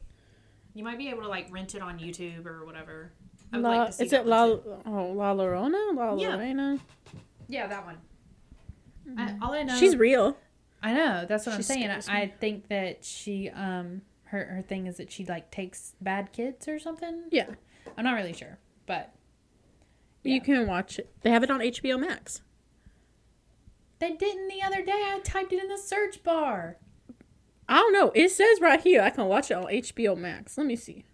You might be able to like rent it on YouTube or whatever. I would La? like to see is it La? too. Oh, La Llorona. La Yeah. Lorena. Yeah, that one. I, all I know. She's real. I know. That's what She I'm saying. I. I think that she um her her thing is that she like takes bad kids or something. Yeah. I'm not really sure, but You can watch it. They have it on HBO Max. they didn't the other day. I typed it in the search bar. I don't know. It says right here I can watch it on HBO Max. Let me see.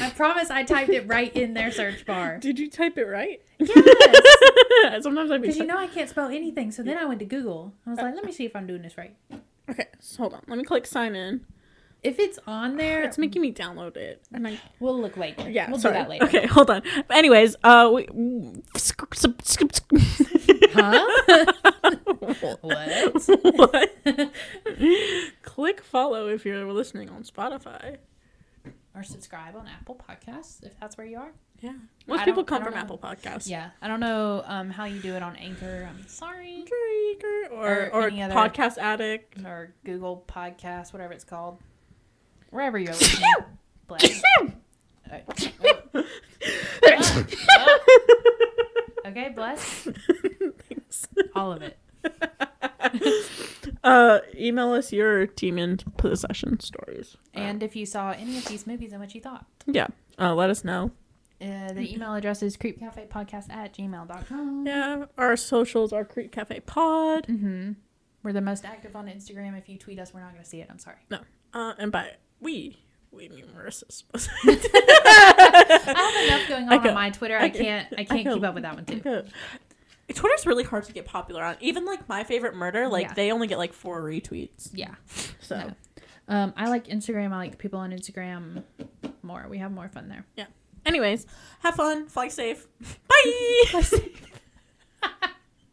I promise I typed it right in their search bar. Did you type it right? Yes. Sometimes I Because you know I can't spell anything, so then I went to Google. I was like, let me see if I'm doing this right. Okay, so hold on. Let me click sign in. If it's on there, It's making me download it, and I we'll look later. yeah. we'll sorry. do that later. Okay, hold on. But anyways, uh, we, Huh? what? what? Click follow if you're listening on Spotify. Or subscribe on Apple Podcasts if that's where you are. Yeah. Most people come from know. Apple Podcasts. Yeah, I don't know um, how you do it on Anchor. I'm sorry. Or, Or or, any other- Podcast Addict. Or Google Podcasts, whatever it's called. Wherever you're listening. Bless. Alright. Okay, bless Thanks. all of it. Uh, email us your demon possession stories. And if you saw any of these movies and what you thought. Yeah. Uh, let us know. Uh, the email address is creepcafepodcast at gmail.com. Yeah. Our socials are Creep Cafe Pod. Mm-hmm. We're the most active on Instagram. If you tweet us, we're not going to see it. I'm sorry. No. Uh, and by we, we mean Marissa's. I have enough going on on my Twitter. I I can't. I can't keep up with that one too. Twitter's really hard to get popular on. Even like my favorite murder, like Yeah. they only get like four retweets. Yeah. So No. Um, I like Instagram. I like people on Instagram more. We have more fun there. Yeah. Anyways, have fun, fly safe. Bye.